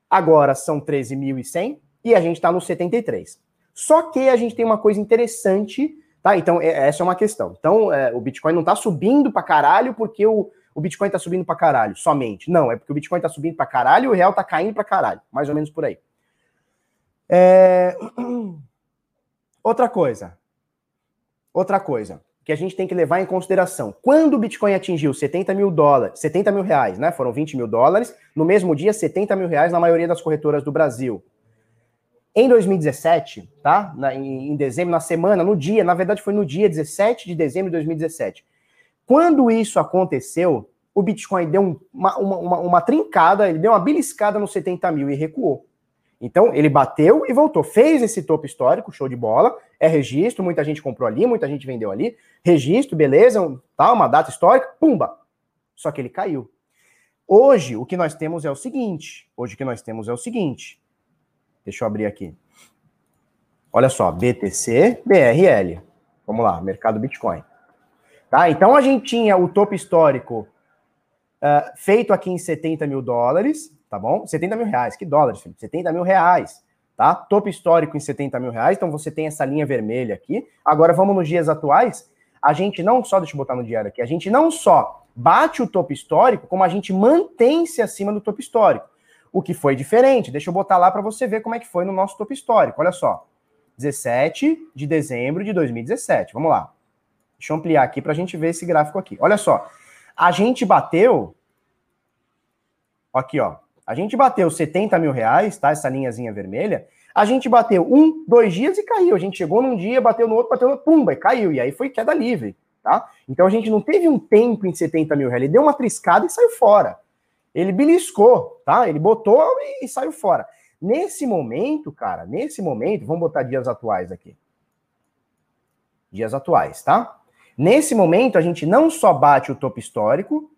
Agora são 13.100 e a gente está no 73. Só que a gente tem uma coisa interessante, tá? Então, é, essa é uma questão. Então, é, o Bitcoin não está subindo para caralho porque o, o Bitcoin está subindo para caralho, somente. Não, é porque o Bitcoin está subindo para caralho e o real está caindo para caralho. Mais ou menos por aí. É... Outra coisa. Outra coisa que a gente tem que levar em consideração. Quando o Bitcoin atingiu 70 mil dólares, 70 mil reais, né? Foram 20 mil dólares, no mesmo dia, 70 mil reais na maioria das corretoras do Brasil. Em 2017, tá? Na, em, em, dezembro, na semana, no dia, na verdade foi no dia 17 de dezembro de 2017. Quando isso aconteceu, o Bitcoin deu uma, uma, uma, uma trincada, ele deu uma beliscada no 70 mil e recuou. Então, ele bateu e voltou. Fez esse topo histórico, show de bola. É registro, muita gente comprou ali, muita gente vendeu ali. Registro, beleza, tá, uma data histórica, pumba. Só que ele caiu. Hoje, o que nós temos é o seguinte. Hoje, o que nós temos é o seguinte. Deixa eu abrir aqui. Olha só, BTC, BRL. Vamos lá, mercado Bitcoin. Tá? Então, a gente tinha o topo histórico uh, feito aqui em 70 mil dólares tá bom? 70 mil reais, que dólares, Felipe? 70 mil reais, tá? Topo histórico em 70 mil reais, então você tem essa linha vermelha aqui. Agora vamos nos dias atuais, a gente não só, deixa eu botar no diário aqui, a gente não só bate o topo histórico, como a gente mantém-se acima do topo histórico. O que foi diferente, deixa eu botar lá para você ver como é que foi no nosso topo histórico, olha só. 17 de dezembro de 2017, vamos lá. Deixa eu ampliar aqui para a gente ver esse gráfico aqui. Olha só, a gente bateu, aqui ó, a gente bateu 70 mil reais, tá? Essa linhazinha vermelha. A gente bateu um, dois dias e caiu. A gente chegou num dia, bateu no outro, bateu no pumba e caiu. E aí foi queda livre, tá? Então a gente não teve um tempo em 70 mil reais. Ele deu uma triscada e saiu fora. Ele beliscou, tá? Ele botou e, e saiu fora. Nesse momento, cara, nesse momento, vamos botar dias atuais aqui. Dias atuais, tá? Nesse momento, a gente não só bate o topo histórico,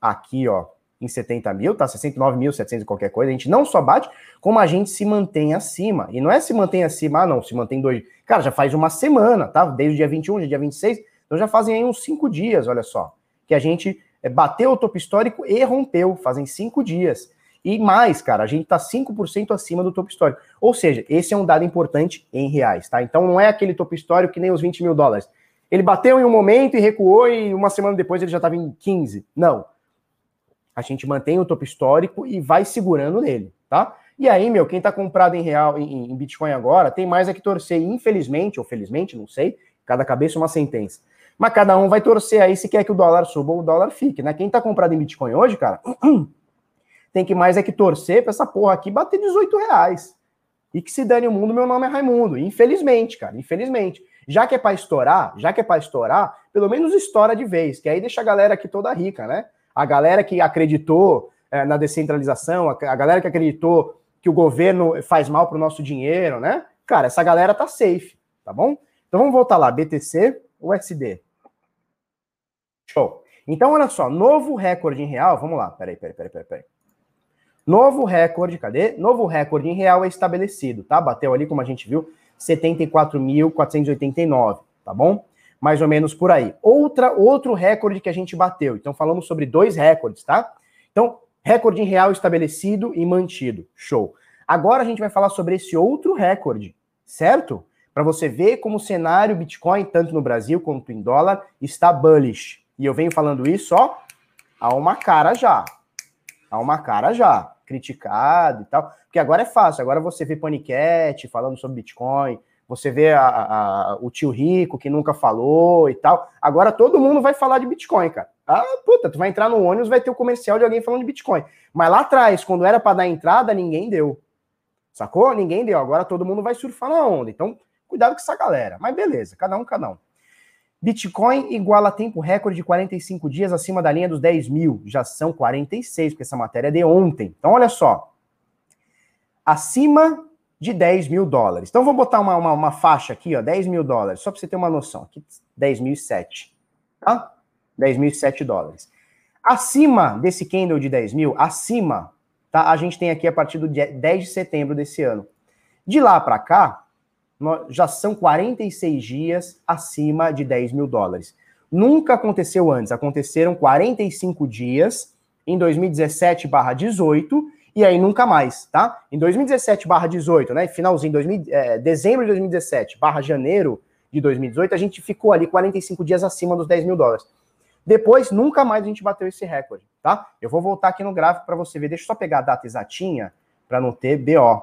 aqui, ó, em 70 mil, tá? 69.700 e qualquer coisa. A gente não só bate, como a gente se mantém acima. E não é se mantém acima, ah, não, se mantém dois. Cara, já faz uma semana, tá? Desde o dia 21, dia 26. Então já fazem aí uns cinco dias, olha só. Que a gente é, bateu o topo histórico e rompeu. Fazem cinco dias. E mais, cara, a gente tá 5% acima do topo histórico. Ou seja, esse é um dado importante em reais, tá? Então não é aquele topo histórico que nem os 20 mil dólares. Ele bateu em um momento e recuou, e uma semana depois ele já estava em 15. Não a gente mantém o topo histórico e vai segurando nele, tá? E aí, meu, quem tá comprado em real, em, em Bitcoin agora, tem mais é que torcer, infelizmente, ou felizmente, não sei, cada cabeça uma sentença. Mas cada um vai torcer aí se quer que o dólar suba ou o dólar fique, né? Quem tá comprado em Bitcoin hoje, cara, tem que mais é que torcer pra essa porra aqui bater 18 reais. E que se dane o mundo, meu nome é Raimundo. Infelizmente, cara, infelizmente. Já que é para estourar, já que é para estourar, pelo menos estoura de vez, que aí deixa a galera aqui toda rica, né? A galera que acreditou é, na descentralização, a, a, galera que acreditou que o governo faz mal para o nosso dinheiro, né? Cara, essa galera tá safe, tá bom? Então vamos voltar lá, BTC, USD. Show. Então, olha só, novo recorde em real, vamos lá, peraí, peraí, peraí, peraí, peraí. Novo recorde, cadê? Novo recorde em real é estabelecido, tá? Bateu ali, como a gente viu, 74.489, tá bom? Mais ou menos por aí. Outra, outro recorde que a gente bateu. Então, falamos sobre dois recordes, tá? Então, recorde em real estabelecido e mantido. Show. Agora a gente vai falar sobre esse outro recorde, certo? Para você ver como o cenário Bitcoin, tanto no Brasil quanto em dólar, está bullish. E eu venho falando isso, ó, há uma cara já. Há uma cara já. Criticado e tal. Porque agora é fácil. Agora você vê Panicat falando sobre Bitcoin. Você vê a, a, o tio rico que nunca falou e tal. Agora todo mundo vai falar de Bitcoin, cara. Ah, puta, tu vai entrar no ônibus, vai ter o comercial de alguém falando de Bitcoin. Mas lá atrás, quando era para dar entrada, ninguém deu. Sacou? Ninguém deu. Agora todo mundo vai surfar na onda. Então, cuidado com essa galera. Mas beleza, cada um, cada um. Bitcoin iguala tempo recorde de 45 dias acima da linha dos 10 mil. Já são 46, porque essa matéria é de ontem. Então, olha só. Acima de 10 mil dólares. Então, vou botar uma, uma, uma faixa aqui, ó, 10 mil dólares, só para você ter uma noção. Aqui, 10.007, tá? 10.007 dólares. Acima desse candle de 10 mil, acima, tá? A gente tem aqui a partir do dia 10 de setembro desse ano. De lá para cá, já são 46 dias acima de 10 mil dólares. Nunca aconteceu antes, aconteceram 45 dias em 2017 barra 18 e aí nunca mais, tá? Em 2017 barra 18, né, finalzinho, 2000, é, dezembro de 2017 barra janeiro de 2018, a gente ficou ali 45 dias acima dos 10 mil dólares. Depois, nunca mais a gente bateu esse recorde, tá? Eu vou voltar aqui no gráfico para você ver. Deixa eu só pegar a data exatinha para não ter BO.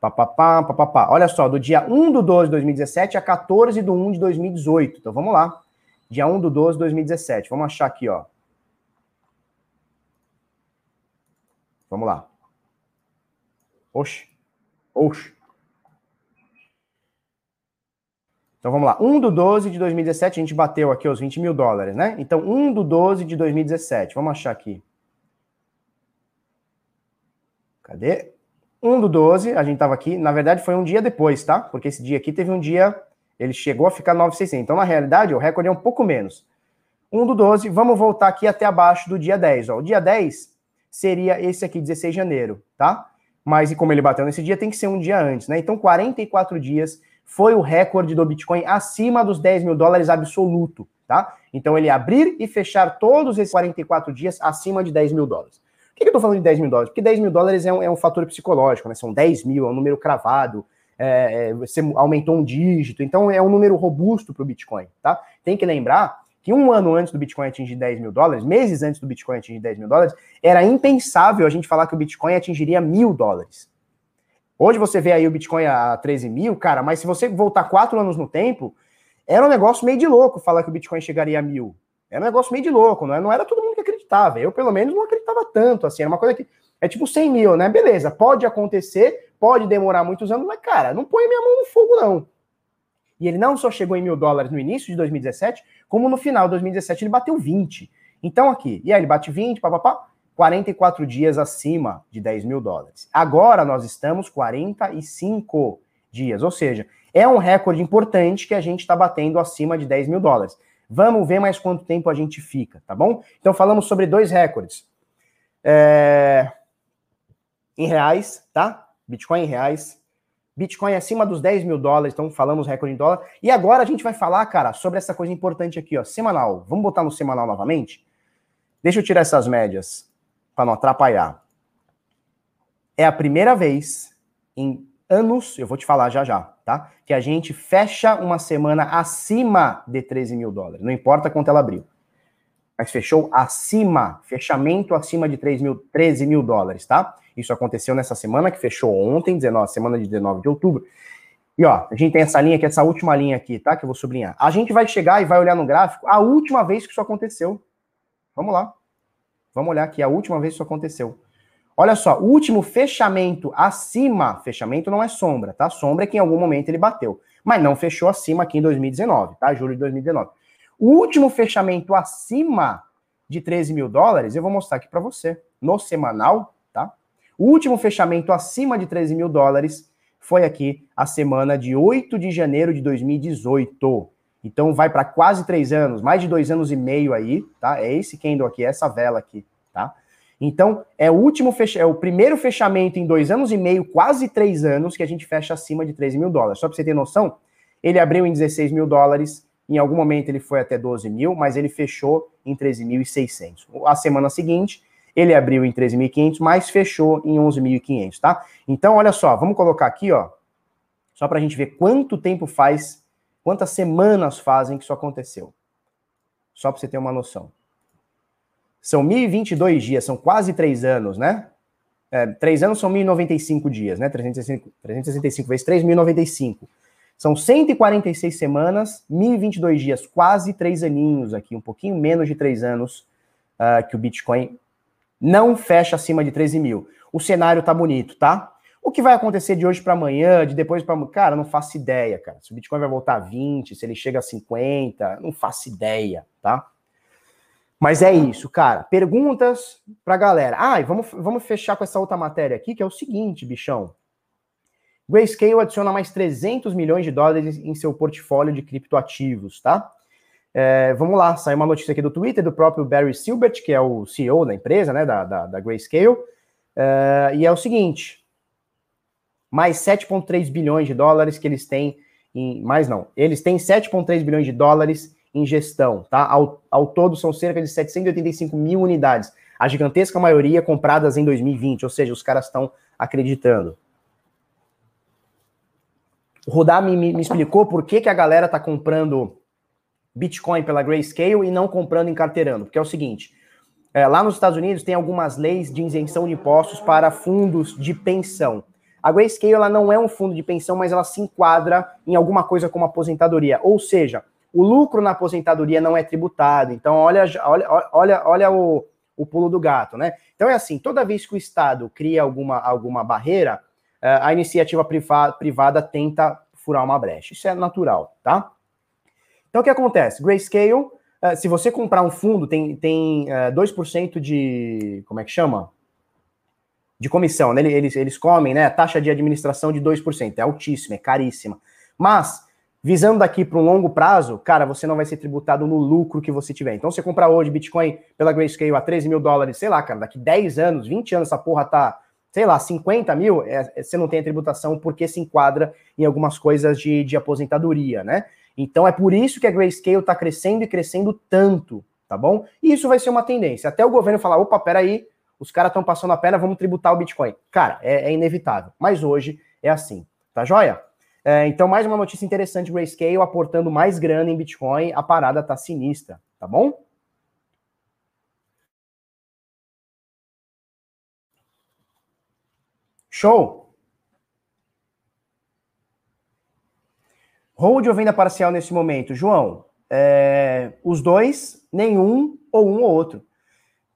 Papapá, papapá. Olha só, do dia 1 do 12 de 2017 a 14 do 1 de 2018. Então vamos lá. Dia 1 do 12 de 2017. Vamos achar aqui, ó. Vamos lá. Oxe. Oxe. Então vamos lá. 1 do 12 de 2017, a gente bateu aqui os 20 mil dólares, né? Então 1 do 12 de 2017. Vamos achar aqui. Cadê? 1 do 12, a gente estava aqui, na verdade foi um dia depois, tá? Porque esse dia aqui teve um dia, ele chegou a ficar 9,600. Então, na realidade, o recorde é um pouco menos. 1 do 12, vamos voltar aqui até abaixo do dia 10. Ó. O dia 10 seria esse aqui, 16 de janeiro, tá? Mas e como ele bateu nesse dia, tem que ser um dia antes, né? Então, 44 dias foi o recorde do Bitcoin acima dos 10 mil dólares absoluto, tá? Então, ele abrir e fechar todos esses 44 dias acima de 10 mil dólares. Por que eu estou falando de 10 mil dólares? Porque 10 mil dólares é um, é um fator psicológico, né? São 10 mil, é um número cravado, é, é, você aumentou um dígito, então é um número robusto para o Bitcoin, tá? Tem que lembrar que um ano antes do Bitcoin atingir 10 mil dólares, meses antes do Bitcoin atingir 10 mil dólares, era impensável a gente falar que o Bitcoin atingiria mil dólares. Hoje você vê aí o Bitcoin a 13 mil, cara, mas se você voltar quatro anos no tempo, era um negócio meio de louco falar que o Bitcoin chegaria a mil. Era um negócio meio de louco, não, é? não era todo mundo que acreditava. Eu, pelo menos, não acreditava tanto, assim. Era uma coisa que. É tipo 100 mil, né? Beleza, pode acontecer, pode demorar muitos anos, mas, cara, não põe minha mão no fogo, não. E ele não só chegou em mil dólares no início de 2017, como no final de 2017 ele bateu 20. Então, aqui, e aí ele bate 20, papapá, 44 dias acima de 10 mil dólares. Agora nós estamos 45 dias, ou seja, é um recorde importante que a gente está batendo acima de 10 mil dólares. Vamos ver mais quanto tempo a gente fica, tá bom? Então falamos sobre dois recordes. É... Em reais, tá? Bitcoin em reais. Bitcoin acima dos 10 mil dólares, então falamos recorde em dólar. E agora a gente vai falar, cara, sobre essa coisa importante aqui, ó, semanal. Vamos botar no semanal novamente? Deixa eu tirar essas médias para não atrapalhar. É a primeira vez em anos, eu vou te falar já já, tá? Que a gente fecha uma semana acima de 13 mil dólares. Não importa quanto ela abriu. Mas fechou acima, fechamento acima de 3 mil, 13 mil dólares, tá? Isso aconteceu nessa semana, que fechou ontem, 19, semana de 19 de outubro. E ó, a gente tem essa linha aqui, essa última linha aqui, tá? Que eu vou sublinhar. A gente vai chegar e vai olhar no gráfico a última vez que isso aconteceu. Vamos lá. Vamos olhar aqui a última vez que isso aconteceu. Olha só, o último fechamento acima, fechamento não é sombra, tá? Sombra é que em algum momento ele bateu, mas não fechou acima aqui em 2019, tá? Julho de 2019. O último fechamento acima de 13 mil dólares, eu vou mostrar aqui para você, no semanal, tá? O último fechamento acima de 13 mil dólares foi aqui a semana de 8 de janeiro de 2018. Então vai para quase três anos, mais de dois anos e meio aí, tá? É esse candle aqui, essa vela aqui, tá? Então, é o último fecha... é o primeiro fechamento em dois anos e meio, quase três anos, que a gente fecha acima de 13 mil dólares. Só para você ter noção, ele abriu em 16 mil dólares, em algum momento ele foi até 12 mil, mas ele fechou em 13.600. A semana seguinte, Ele abriu em 13.500, mas fechou em 11.500, tá? Então, olha só, vamos colocar aqui, ó, só para a gente ver quanto tempo faz, quantas semanas fazem que isso aconteceu. Só para você ter uma noção. São 1.022 dias, são quase três anos, né? É, três anos são 1.095 dias, né? 365, 365 vezes 3, 1.095. São 146 semanas, 1.022 dias, quase três aninhos aqui, um pouquinho menos de três anos uh, que o Bitcoin não fecha acima de 13 mil. O cenário tá bonito, tá? O que vai acontecer de hoje para amanhã, de depois para cara, não faço ideia, cara. Se o Bitcoin vai voltar a 20, se ele chega a 50, não faço ideia, tá? Mas é isso, cara. Perguntas pra galera. Ah, e vamos, vamos fechar com essa outra matéria aqui, que é o seguinte, bichão. Grayscale adiciona mais 300 milhões de dólares em seu portfólio de criptoativos, tá? É, vamos lá, saiu uma notícia aqui do Twitter do próprio Barry Silbert, que é o CEO da empresa, né, da, da, da Grayscale, é, e é o seguinte, mais 7,3 bilhões de dólares que eles têm em, mais não, eles têm 7,3 bilhões de dólares em gestão, tá? Ao, ao todo são cerca de 785 mil unidades, a gigantesca maioria compradas em 2020, ou seja, os caras estão acreditando. O Rudá me, me, explicou por que, que a galera tá comprando Bitcoin pela Grayscale e não comprando em carteirando. Porque é o seguinte: é, lá nos Estados Unidos tem algumas leis de isenção de impostos para fundos de pensão. A Grayscale ela não é um fundo de pensão, mas ela se enquadra em alguma coisa como aposentadoria. Ou seja, o lucro na aposentadoria não é tributado. Então, olha, olha, olha, olha o, o pulo do gato, né? Então é assim: toda vez que o Estado cria alguma, alguma barreira, é, a iniciativa privada, privada tenta furar uma brecha. Isso é natural, tá? Então, o que acontece? Grayscale, uh, se você comprar um fundo, tem, tem uh, 2% de. Como é que chama? De comissão, né? Eles, eles comem, né? Taxa de administração de 2%. É altíssima, é caríssima. Mas, visando daqui para um longo prazo, cara, você não vai ser tributado no lucro que você tiver. Então, você comprar hoje Bitcoin pela Grayscale a 13 mil dólares, sei lá, cara, daqui 10 anos, 20 anos, essa porra tá, sei lá, 50 mil, é, você não tem a tributação porque se enquadra em algumas coisas de, de aposentadoria, né? Então é por isso que a Grayscale está crescendo e crescendo tanto, tá bom? E isso vai ser uma tendência. Até o governo falar, opa, peraí, os caras estão passando a perna, vamos tributar o Bitcoin. Cara, é, é inevitável. Mas hoje é assim, tá joia? É, então, mais uma notícia interessante, Grayscale aportando mais grana em Bitcoin, a parada tá sinistra, tá bom? Show! Hold ou venda parcial nesse momento? João, é, os dois, nenhum ou um ou outro.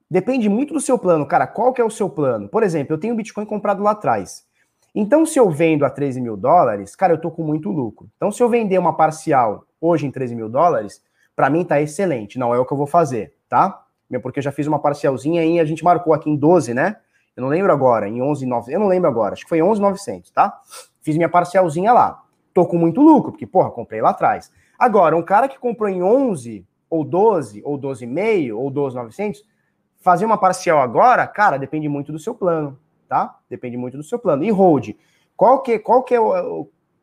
Depende muito do seu plano. Cara, qual que é o seu plano? Por exemplo, eu tenho Bitcoin comprado lá atrás. Então, se eu vendo a 13 mil dólares, cara, eu tô com muito lucro. Então, se eu vender uma parcial hoje em 13 mil dólares, para mim tá excelente. Não é o que eu vou fazer, tá? Porque eu já fiz uma parcialzinha e a gente marcou aqui em 12, né? Eu não lembro agora, em 11,900. Eu não lembro agora, acho que foi 11,900, tá? Fiz minha parcialzinha lá tô com muito lucro, porque, porra, comprei lá atrás. Agora, um cara que comprou em 11, ou 12, ou 12,5, ou 12,900, fazer uma parcial agora, cara, depende muito do seu plano, tá? Depende muito do seu plano. E hold, qual que, qual que é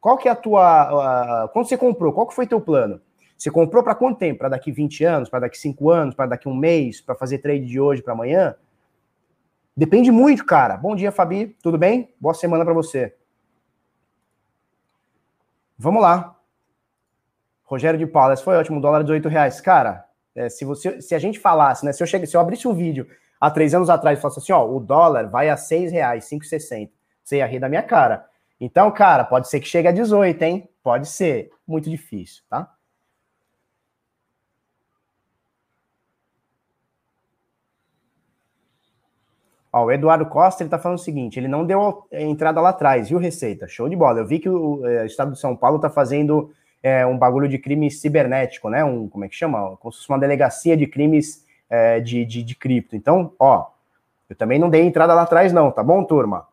qual que é a tua, quando você comprou, qual que foi teu plano? Você comprou para quanto tempo? Para daqui 20 anos, para daqui 5 anos, para daqui um mês, para fazer trade de hoje para amanhã? Depende muito, cara. Bom dia, Fabi. Tudo bem? Boa semana para você. Vamos lá. Rogério de Paula, foi ótimo, dólar de 8 reais. Cara, é, se, você, se a gente falasse, né? Se eu, chegue, se eu abrisse um vídeo há três anos atrás e falasse assim, ó, o dólar vai a 6 reais, 5,60, você ia rir da minha cara. Então, cara, pode ser que chegue a 18, hein? Pode ser. Muito difícil, tá? Ó, o Eduardo Costa ele tá falando o seguinte: ele não deu entrada lá atrás, viu, Receita? Show de bola. Eu vi que o, é, estado de São Paulo tá fazendo é, um bagulho de crime cibernético, né? Um, como é que chama? Como se fosse uma delegacia de crimes é, de, de, de cripto. Então, ó, eu também não dei entrada lá atrás, não, tá bom, turma?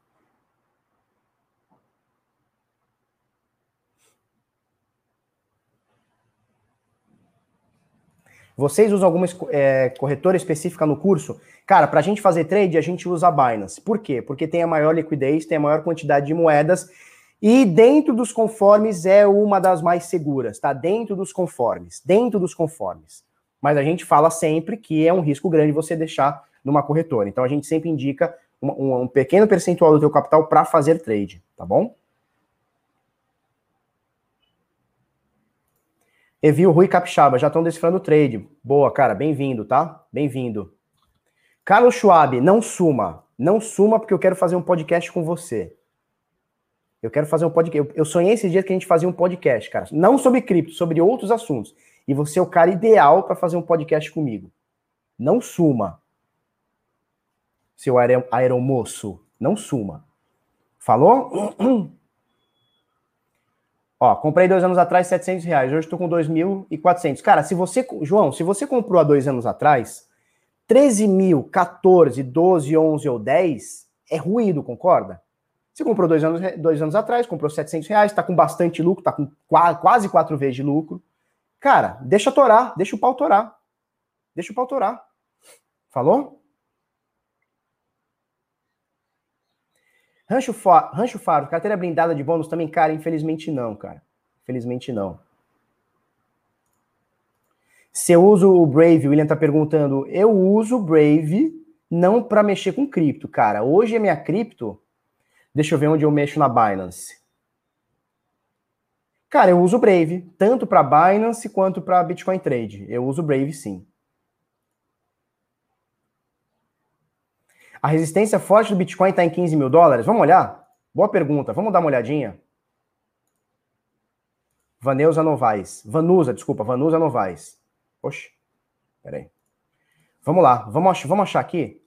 Vocês usam alguma é, corretora específica no curso? Cara, para a gente fazer trade, a gente usa a Binance. Por quê? Porque tem a maior liquidez, tem a maior quantidade de moedas e dentro dos conformes é uma das mais seguras, tá? Dentro dos conformes, dentro dos conformes, mas a gente fala sempre que é um risco grande você deixar numa corretora. Então a gente sempre indica um, um pequeno percentual do teu capital para fazer trade, tá bom? Evil Rui Capixaba, já estão decifrando o trade. Boa, cara, bem-vindo, tá? Bem-vindo. Carlos Schwab, não suma. Não suma porque eu quero fazer um podcast com você. Eu quero fazer um podcast. Eu sonhei esse dia que a gente fazia um podcast, cara. Não sobre cripto, sobre outros assuntos. E você é o cara ideal para fazer um podcast comigo. Não suma. Seu aeromoço. Não suma. Falou? Ó, comprei dois anos atrás 700 reais. Hoje estou com 2.400. Cara, se você... João, se você comprou há dois anos atrás, 13 mil, 14, 12, 11 ou 10 é ruído, concorda? Você comprou dois anos, dois anos atrás, comprou 700 reais, está com bastante lucro, está com quase quatro vezes de lucro. Cara, deixa torar, deixa o pau torar. Deixa o pau torar. Falou? Rancho, Fa Rancho Faro, carteira blindada de bônus também, cara, infelizmente não, cara. Infelizmente não. Se eu uso o Brave, o William tá perguntando, eu uso o Brave não para mexer com cripto, cara. Hoje a minha cripto Deixa eu ver onde eu mexo na Binance. Cara, eu uso o Brave, tanto para Binance quanto para Bitcoin Trade. Eu uso o Brave sim. A resistência forte do Bitcoin está em 15 mil dólares? Vamos olhar? Boa pergunta. Vamos dar uma olhadinha? Vaneusa Novaes. Vanusa, desculpa, Vanusa Novaes. Oxe, peraí. Vamos lá, vamos, vamos achar aqui?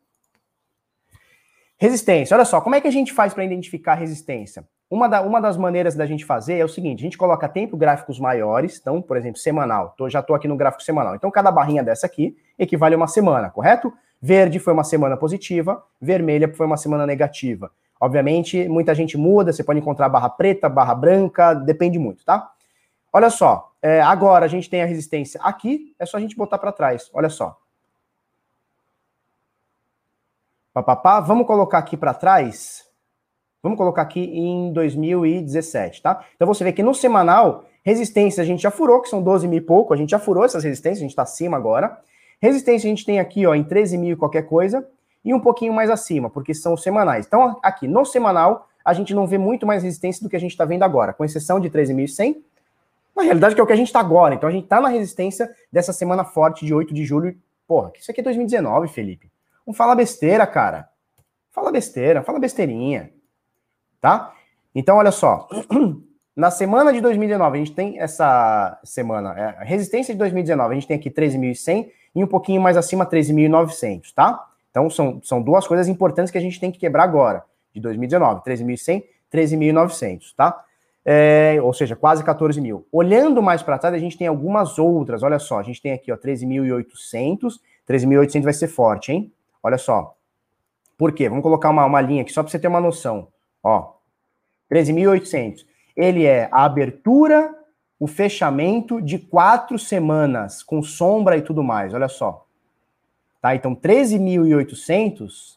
Resistência. Olha só, como é que a gente faz para identificar resistência? Uma, da, uma das maneiras da gente fazer é o seguinte: a gente coloca tempo gráficos maiores, então, por exemplo, semanal. Tô, já estou aqui no gráfico semanal. Então, cada barrinha dessa aqui equivale a uma semana, correto? Verde foi uma semana positiva, vermelha foi uma semana negativa. Obviamente, muita gente muda, você pode encontrar barra preta, barra branca, depende muito, tá? Olha só, é, agora a gente tem a resistência aqui, é só a gente botar para trás. Olha só, Papapá, vamos colocar aqui para trás. Vamos colocar aqui em 2017, tá? Então você vê que no semanal, resistência a gente já furou, que são 12 mil e pouco, a gente já furou essas resistências, a gente está acima agora. Resistência a gente tem aqui, ó, em 13 mil qualquer coisa, e um pouquinho mais acima, porque são semanais. Então aqui no semanal, a gente não vê muito mais resistência do que a gente está vendo agora, com exceção de 13.100. Na realidade, que é o que a gente está agora. Então a gente está na resistência dessa semana forte de 8 de julho. Porra, isso aqui é 2019, Felipe. Não fala besteira, cara. Fala besteira, fala besteirinha. Tá? Então, olha só. Na semana de 2019, a gente tem essa semana, é, a resistência de 2019, a gente tem aqui 13.100 e um pouquinho mais acima 13.900, tá? Então, são, são duas coisas importantes que a gente tem que quebrar agora, de 2019, 13.100, 13.900, tá? É, ou seja, quase 14 mil. Olhando mais para trás, a gente tem algumas outras, olha só, a gente tem aqui, ó, 13.800, 13.800 vai ser forte, hein? Olha só. Por quê? Vamos colocar uma, uma linha aqui só para você ter uma noção. Ó, 13.800. Ele é a abertura, o fechamento de quatro semanas, com sombra e tudo mais. Olha só. Tá? Então, 13.800,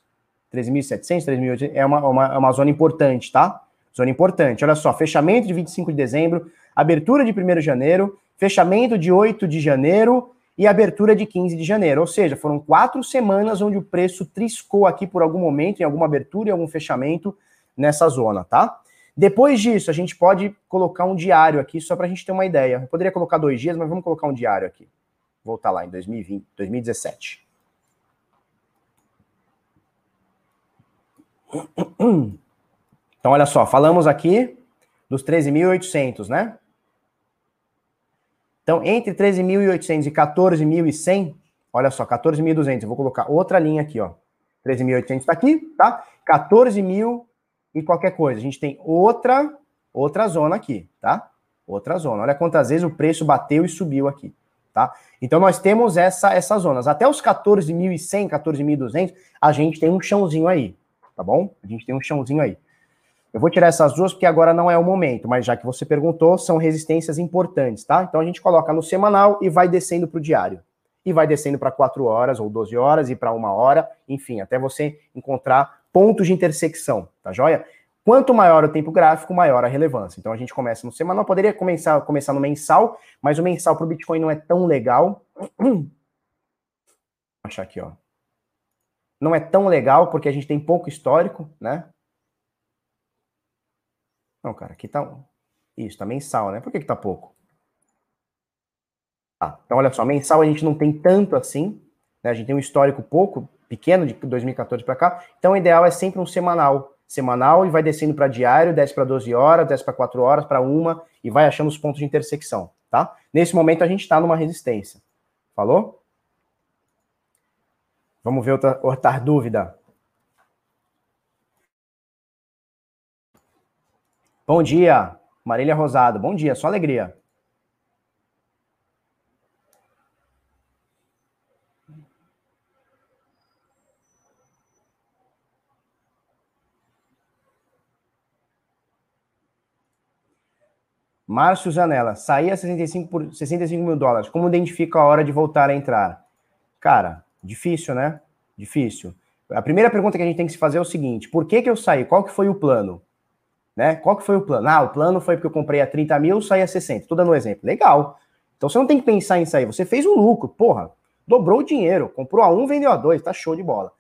13.700, 13.800 é uma, uma, é uma zona importante, tá? Zona importante. Olha só, fechamento de 25 de dezembro, abertura de 1 de janeiro, fechamento de 8 de janeiro e abertura de 15 de janeiro. Ou seja, foram quatro semanas onde o preço triscou aqui por algum momento, em alguma abertura e algum fechamento nessa zona, tá? Depois disso, a gente pode colocar um diário aqui, só para a gente ter uma ideia. Eu poderia colocar dois dias, mas vamos colocar um diário aqui. Voltar lá em 2020, 2017. Então, olha só, falamos aqui dos 13.800, né? Então, entre 13.800 e 14.100, olha só, 14.200, eu vou colocar outra linha aqui, ó. 13.800 está aqui, tá? 14.000 e qualquer coisa. A gente tem outra outra zona aqui, tá? Outra zona. Olha quantas vezes o preço bateu e subiu aqui, tá? Então nós temos essa essas zonas. Até os 14.100, 14.200, a gente tem um chãozinho aí, tá bom? A gente tem um chãozinho aí. Eu vou tirar essas duas porque agora não é o momento, mas já que você perguntou, são resistências importantes, tá? Então a gente coloca no semanal e vai descendo para o diário. E vai descendo para 4 horas ou 12 horas e para uma hora, enfim, até você encontrar pontos de intersecção, tá joia? Quanto maior o tempo gráfico, maior a relevância. Então a gente começa no semanal, poderia começar, começar no mensal, mas o mensal para o Bitcoin não é tão legal. achar aqui, ó. Não é tão legal porque a gente tem pouco histórico, né? Não, cara, aqui tá. Isso, tá mensal, né? Por que, que tá pouco? Tá, então olha só, mensal a gente não tem tanto assim, né? A gente tem um histórico pouco, pequeno de 2014 para cá. Então o ideal é sempre um semanal. Semanal e vai descendo para diário, desce para 12 horas, desce para 4 horas, para uma e vai achando os pontos de intersecção, tá? Nesse momento a gente está numa resistência. Falou? Vamos ver outra, outra dúvida. Bom dia, Marília Rosado. Bom dia, só alegria. Márcio Zanella, sair a 65, por, 65 mil dólares, como identifica a hora de voltar a entrar? Cara, Difícil, né? Difícil. A primeira pergunta que a gente tem que se fazer é o seguinte: por que, que eu saí? Qual que foi o plano? Né? Qual que foi o plano? Ah, o plano foi porque eu comprei a 30 mil, saí a 60. Estou dando um exemplo. Legal. Então você não tem que pensar em sair. Você fez um lucro, porra. Dobrou o dinheiro. Comprou a 1, vendeu a 2. Tá show de bola.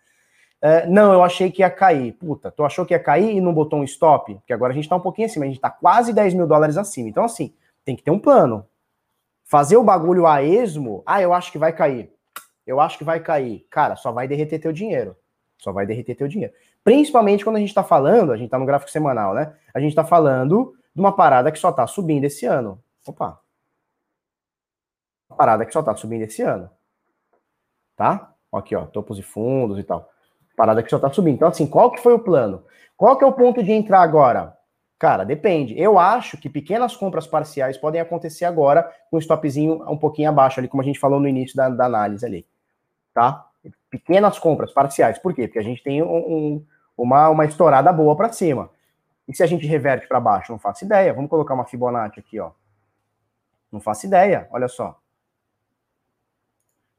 Uh, não, eu achei que ia cair. Puta, tu achou que ia cair e não botou um stop? Porque agora a gente tá um pouquinho acima. A gente tá quase 10 mil dólares acima. Então, assim, tem que ter um plano. Fazer o bagulho a esmo, ah, eu acho que vai cair eu acho que vai cair. Cara, só vai derreter teu dinheiro. Só vai derreter teu dinheiro. Principalmente quando a gente está falando, a gente está no gráfico semanal, né? A gente está falando de uma parada que só está subindo esse ano. Opa. Uma parada que só está subindo esse ano. Tá? Aqui, ó, topos e fundos e tal. Parada que só está subindo. Então, assim, qual que foi o plano? Qual que é o ponto de entrar agora? Cara, depende. Eu acho que pequenas compras parciais podem acontecer agora com um stopzinho um pouquinho abaixo ali, como a gente falou no início da, da análise ali tá? Pequenas compras parciais. Por quê? Porque a gente tem um, um, uma, uma estourada boa para cima. E se a gente reverte para baixo? Não faço ideia. Vamos colocar uma Fibonacci aqui, ó. Não faço ideia, olha só.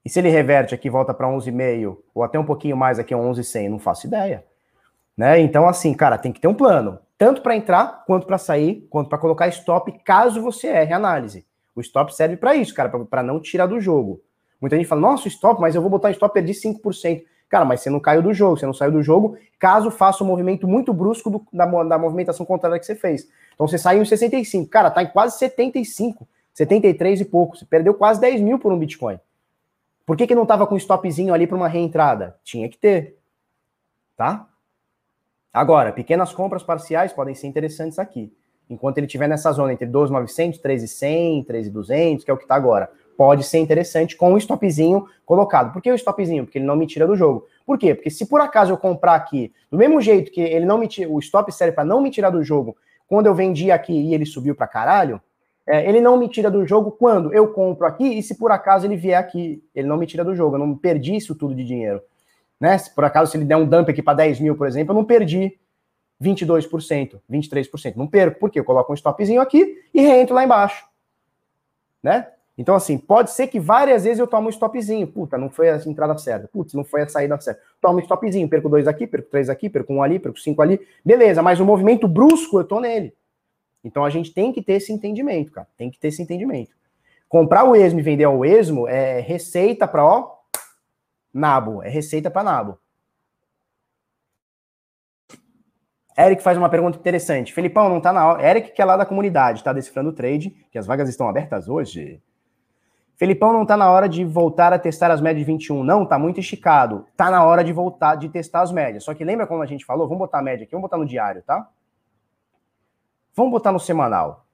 E se ele reverte aqui, volta para 11,5 ou até um pouquinho mais aqui, 11,100? Não faço ideia. Né? Então, assim, cara, tem que ter um plano. Tanto para entrar, quanto para sair, quanto para colocar stop, caso você erre a análise. O stop serve para isso, cara, para não tirar do jogo. Muita gente fala, nossa, stop, mas eu vou botar stop, perdi 5%. Cara, mas você não caiu do jogo, você não saiu do jogo, caso faça um movimento muito brusco do, da, da movimentação contrária que você fez. Então você saiu em 65, cara, tá em quase 75, 73 e pouco. Você perdeu quase 10 mil por um Bitcoin. Por que, que não tava com stopzinho ali para uma reentrada? Tinha que ter. Tá? Agora, pequenas compras parciais podem ser interessantes aqui. Enquanto ele estiver nessa zona entre 2.900, 3.100, 3.200, que é o que está agora pode ser interessante com o stopzinho colocado. Por que o stopzinho? Porque ele não me tira do jogo. Por quê? Porque se por acaso eu comprar aqui, do mesmo jeito que ele não me tira, o stop serve para não me tirar do jogo, quando eu vendi aqui e ele subiu para caralho, é, ele não me tira do jogo quando eu compro aqui e se por acaso ele vier aqui, ele não me tira do jogo, eu não perdi isso tudo de dinheiro. Né? Se por acaso se ele der um dump aqui para 10 mil, por exemplo, eu não perdi 22%, 23%. Não perco, porque eu coloco um stopzinho aqui e reentro lá embaixo. Né? Então, assim, pode ser que várias vezes eu tomo um stopzinho. Puta, não foi a entrada certa. Putz, não foi a saída certa. Tomo um stopzinho, perco dois aqui, perco três aqui, perco um ali, perco cinco ali. Beleza, mas o movimento brusco eu tô nele. Então a gente tem que ter esse entendimento, cara. Tem que ter esse entendimento. Comprar o esmo e vender ao esmo é receita para ó, nabo. É receita para nabo. Eric faz uma pergunta interessante. Felipão, não tá na hora. Eric, que é lá da comunidade, tá decifrando o trade, que as vagas estão abertas hoje. Felipão, não tá na hora de voltar a testar as médias de 21. Não, tá muito esticado. Tá na hora de voltar de testar as médias. Só que lembra como a gente falou? Vamos botar a média aqui, vamos botar no diário, tá? Vamos botar no semanal.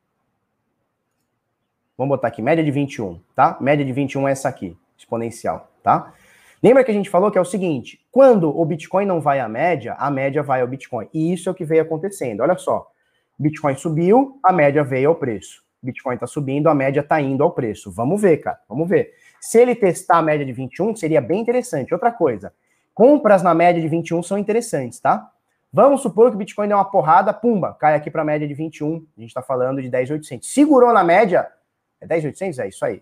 Vamos botar aqui, média de 21, tá? Média de 21 é essa aqui, exponencial, tá? Lembra que a gente falou que é o seguinte: quando o Bitcoin não vai à média, a média vai ao Bitcoin. E isso é o que veio acontecendo. Olha só. Bitcoin subiu, a média veio ao preço. Bitcoin está subindo, a média está indo ao preço. Vamos ver, cara, vamos ver. Se ele testar a média de 21, seria bem interessante. Outra coisa, compras na média de 21 são interessantes, tá? Vamos supor que o Bitcoin deu uma porrada, pumba, cai aqui para a média de 21. A gente está falando de 10.800. Segurou na média, é 10.800? É isso aí.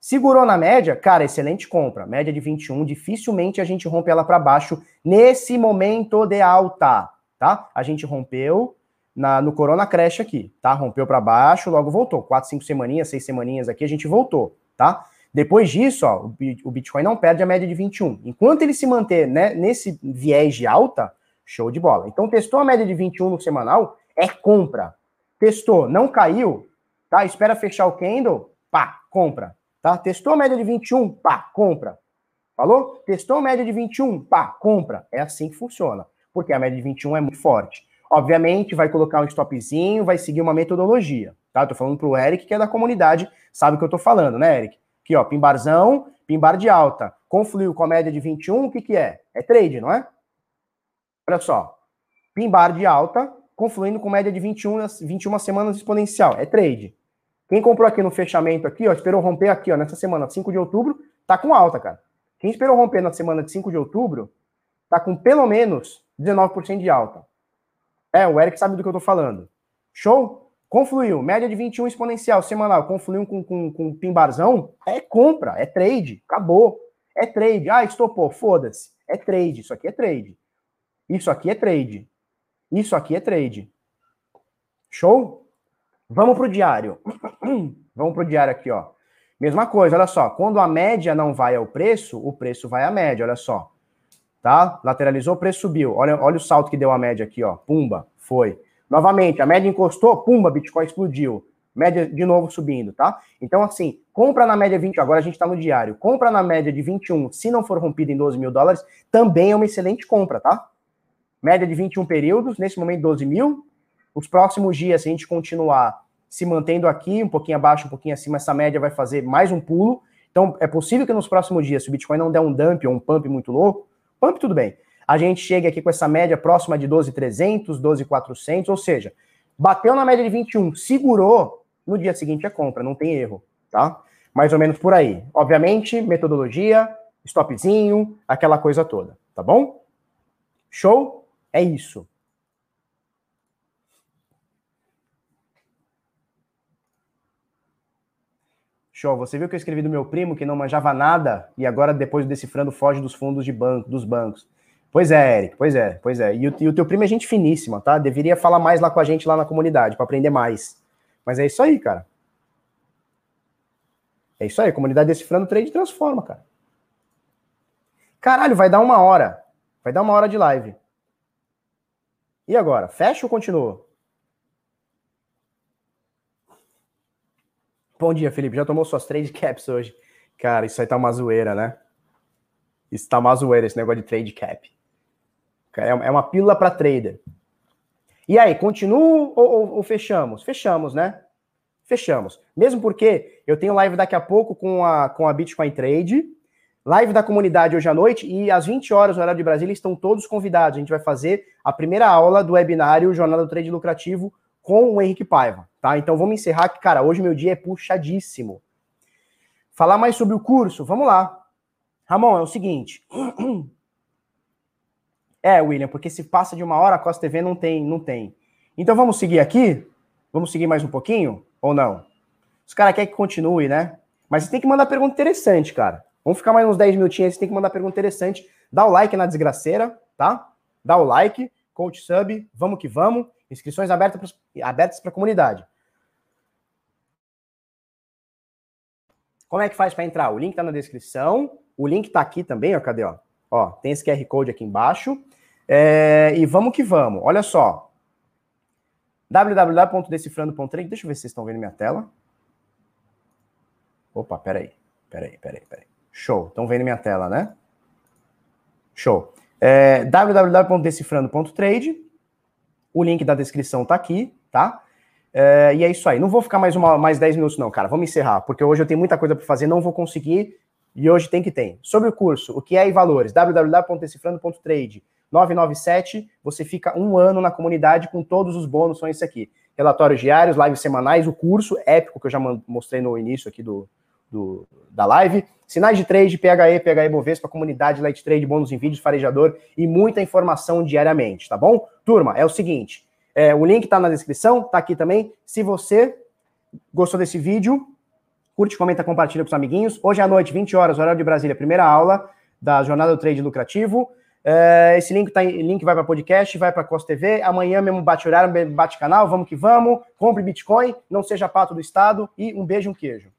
Segurou na média, cara, excelente compra. Média de 21, dificilmente a gente rompe ela para baixo nesse momento de alta, tá? A gente rompeu, na, no Corona Crash aqui, tá? Rompeu para baixo, logo voltou. Quatro, cinco semaninhas, seis semaninhas aqui, a gente voltou, tá? Depois disso, ó, o Bitcoin não perde a média de 21. Enquanto ele se manter né, nesse viés de alta, show de bola. Então, testou a média de 21 no semanal, é compra. Testou, não caiu, tá? Espera fechar o candle, pá, compra. Tá? Testou a média de 21, pá, compra. Falou? Testou a média de 21, pá, compra. É assim que funciona. Porque a média de 21 é muito forte. Obviamente, vai colocar um stopzinho, vai seguir uma metodologia. Tá? Tô falando pro Eric, que é da comunidade, sabe o que eu tô falando, né, Eric? Aqui, ó, pimbarzão, pimbar de alta. Confluiu com a média de 21, o que que é? É trade, não é? Olha só. Pimbar de alta, confluindo com média de 21, 21 semanas exponencial. É trade. Quem comprou aqui no fechamento aqui, ó, esperou romper aqui, ó, nessa semana, 5 de outubro, tá com alta, cara. Quem esperou romper na semana de 5 de outubro, tá com pelo menos 19% de alta. É, o Eric sabe do que eu tô falando. Show? Confluiu, média de 21 exponencial semanal, confluiu com, com, com pimbarzão, é compra, é trade, acabou. É trade. Ah, estopou, foda-se. É trade, isso aqui é trade. Isso aqui é trade. Isso aqui é trade. Show? Vamos para o diário. Vamos para o diário aqui, ó. Mesma coisa, olha só. Quando a média não vai ao preço, o preço vai à média, olha só. Tá? Lateralizou, o preço subiu. Olha, olha o salto que deu a média aqui, ó. Pumba, foi. Novamente, a média encostou, pumba, Bitcoin explodiu. Média de novo subindo, tá? Então, assim, compra na média 20, agora a gente tá no diário. Compra na média de 21, se não for rompida em 12 mil dólares, também é uma excelente compra, tá? Média de 21 períodos, nesse momento 12 mil. Os próximos dias, se a gente continuar se mantendo aqui, um pouquinho abaixo, um pouquinho acima, essa média vai fazer mais um pulo. Então, é possível que nos próximos dias, se o Bitcoin não der um dump ou um pump muito louco, pump tudo bem a gente chega aqui com essa média próxima de 12,300, 12,400, ou seja, bateu na média de 21, segurou, no dia seguinte é compra, não tem erro, tá? Mais ou menos por aí. Obviamente, metodologia, stopzinho, aquela coisa toda, tá bom? Show? É isso. Show. Você viu que eu escrevi do meu primo que não manjava nada e agora, depois do decifrando, foge dos fundos de banco, dos bancos. Pois é, Eric, pois é, pois é. E o, e o teu primo é gente finíssima, tá? Deveria falar mais lá com a gente lá na comunidade, para aprender mais. Mas é isso aí, cara. É isso aí, comunidade decifrando trade transforma, cara. Caralho, vai dar uma hora. Vai dar uma hora de live. E agora? Fecha ou continua? Bom dia, Felipe. Já tomou suas trade caps hoje? Cara, isso aí tá uma zoeira, né? Isso tá uma zoeira, esse negócio de trade cap. É, é uma pílula para trader. E aí, continuo ou, ou, ou, fechamos? Fechamos, né? Fechamos. Mesmo porque eu tenho live daqui a pouco com a, com a Bitcoin Trade, live da comunidade hoje à noite, e às 20 horas, no horário de Brasília, estão todos convidados. A gente vai fazer a primeira aula do webinário Jornada do Trade Lucrativo com o Henrique Paiva, tá? Então vamos encerrar que, cara, hoje meu dia é puxadíssimo. Falar mais sobre o curso, vamos lá. Ramon, é o seguinte. É, William, porque se passa de uma hora, a Costa TV não tem, não tem. Então vamos seguir aqui? Vamos seguir mais um pouquinho? Ou não? Os caras querem que continue, né? Mas você tem que mandar pergunta interessante, cara. Vamos ficar mais uns 10 minutinhos, você tem que mandar pergunta interessante. Dá o like na desgraceira, tá? Dá o like, coach sub, vamos que vamos. Inscrições abertas para a comunidade. Como é que faz para entrar? O link tá na descrição. O link tá aqui também, ó. Cadê, ó? Ó, tem esse QR Code aqui embaixo. É, e vamos que vamos. Olha só. www.decifrando.trade. Deixa eu ver se vocês estão vendo minha tela. Opa, peraí. Peraí, peraí, peraí. Show. Estão vendo minha tela, né? Show. É, www.decifrando.trade. O link da descrição tá aqui, tá? É, e é isso aí. Não vou ficar mais, uma, mais 10 minutos, não, cara. Vamos encerrar, porque hoje eu tenho muita coisa para fazer, não vou conseguir e hoje tem que ter. Sobre o curso, o que é e valores, www.decifrando.trade 997, você fica um ano na comunidade com todos os bônus, são esse aqui. Relatórios diários, lives semanais, o curso épico que eu já mostrei no início aqui do, do da live, sinais de trade, PHE, PHE Bovespa, comunidade, light trade, bônus em vídeos, farejador e muita informação diariamente, tá bom? Turma, é o seguinte, é, o link tá na descrição, tá aqui também. Se você gostou desse vídeo, Curte, comenta, compartilha com os amiguinhos. Hoje à noite, 20 horas, horário de Brasília, primeira aula da Jornada do Trade Lucrativo. É, esse link, tá, link vai para podcast, vai para Costa TV. Amanhã mesmo bate horário, bate canal, vamos que vamos. Compre Bitcoin, não seja pato do Estado. E um beijo, um queijo.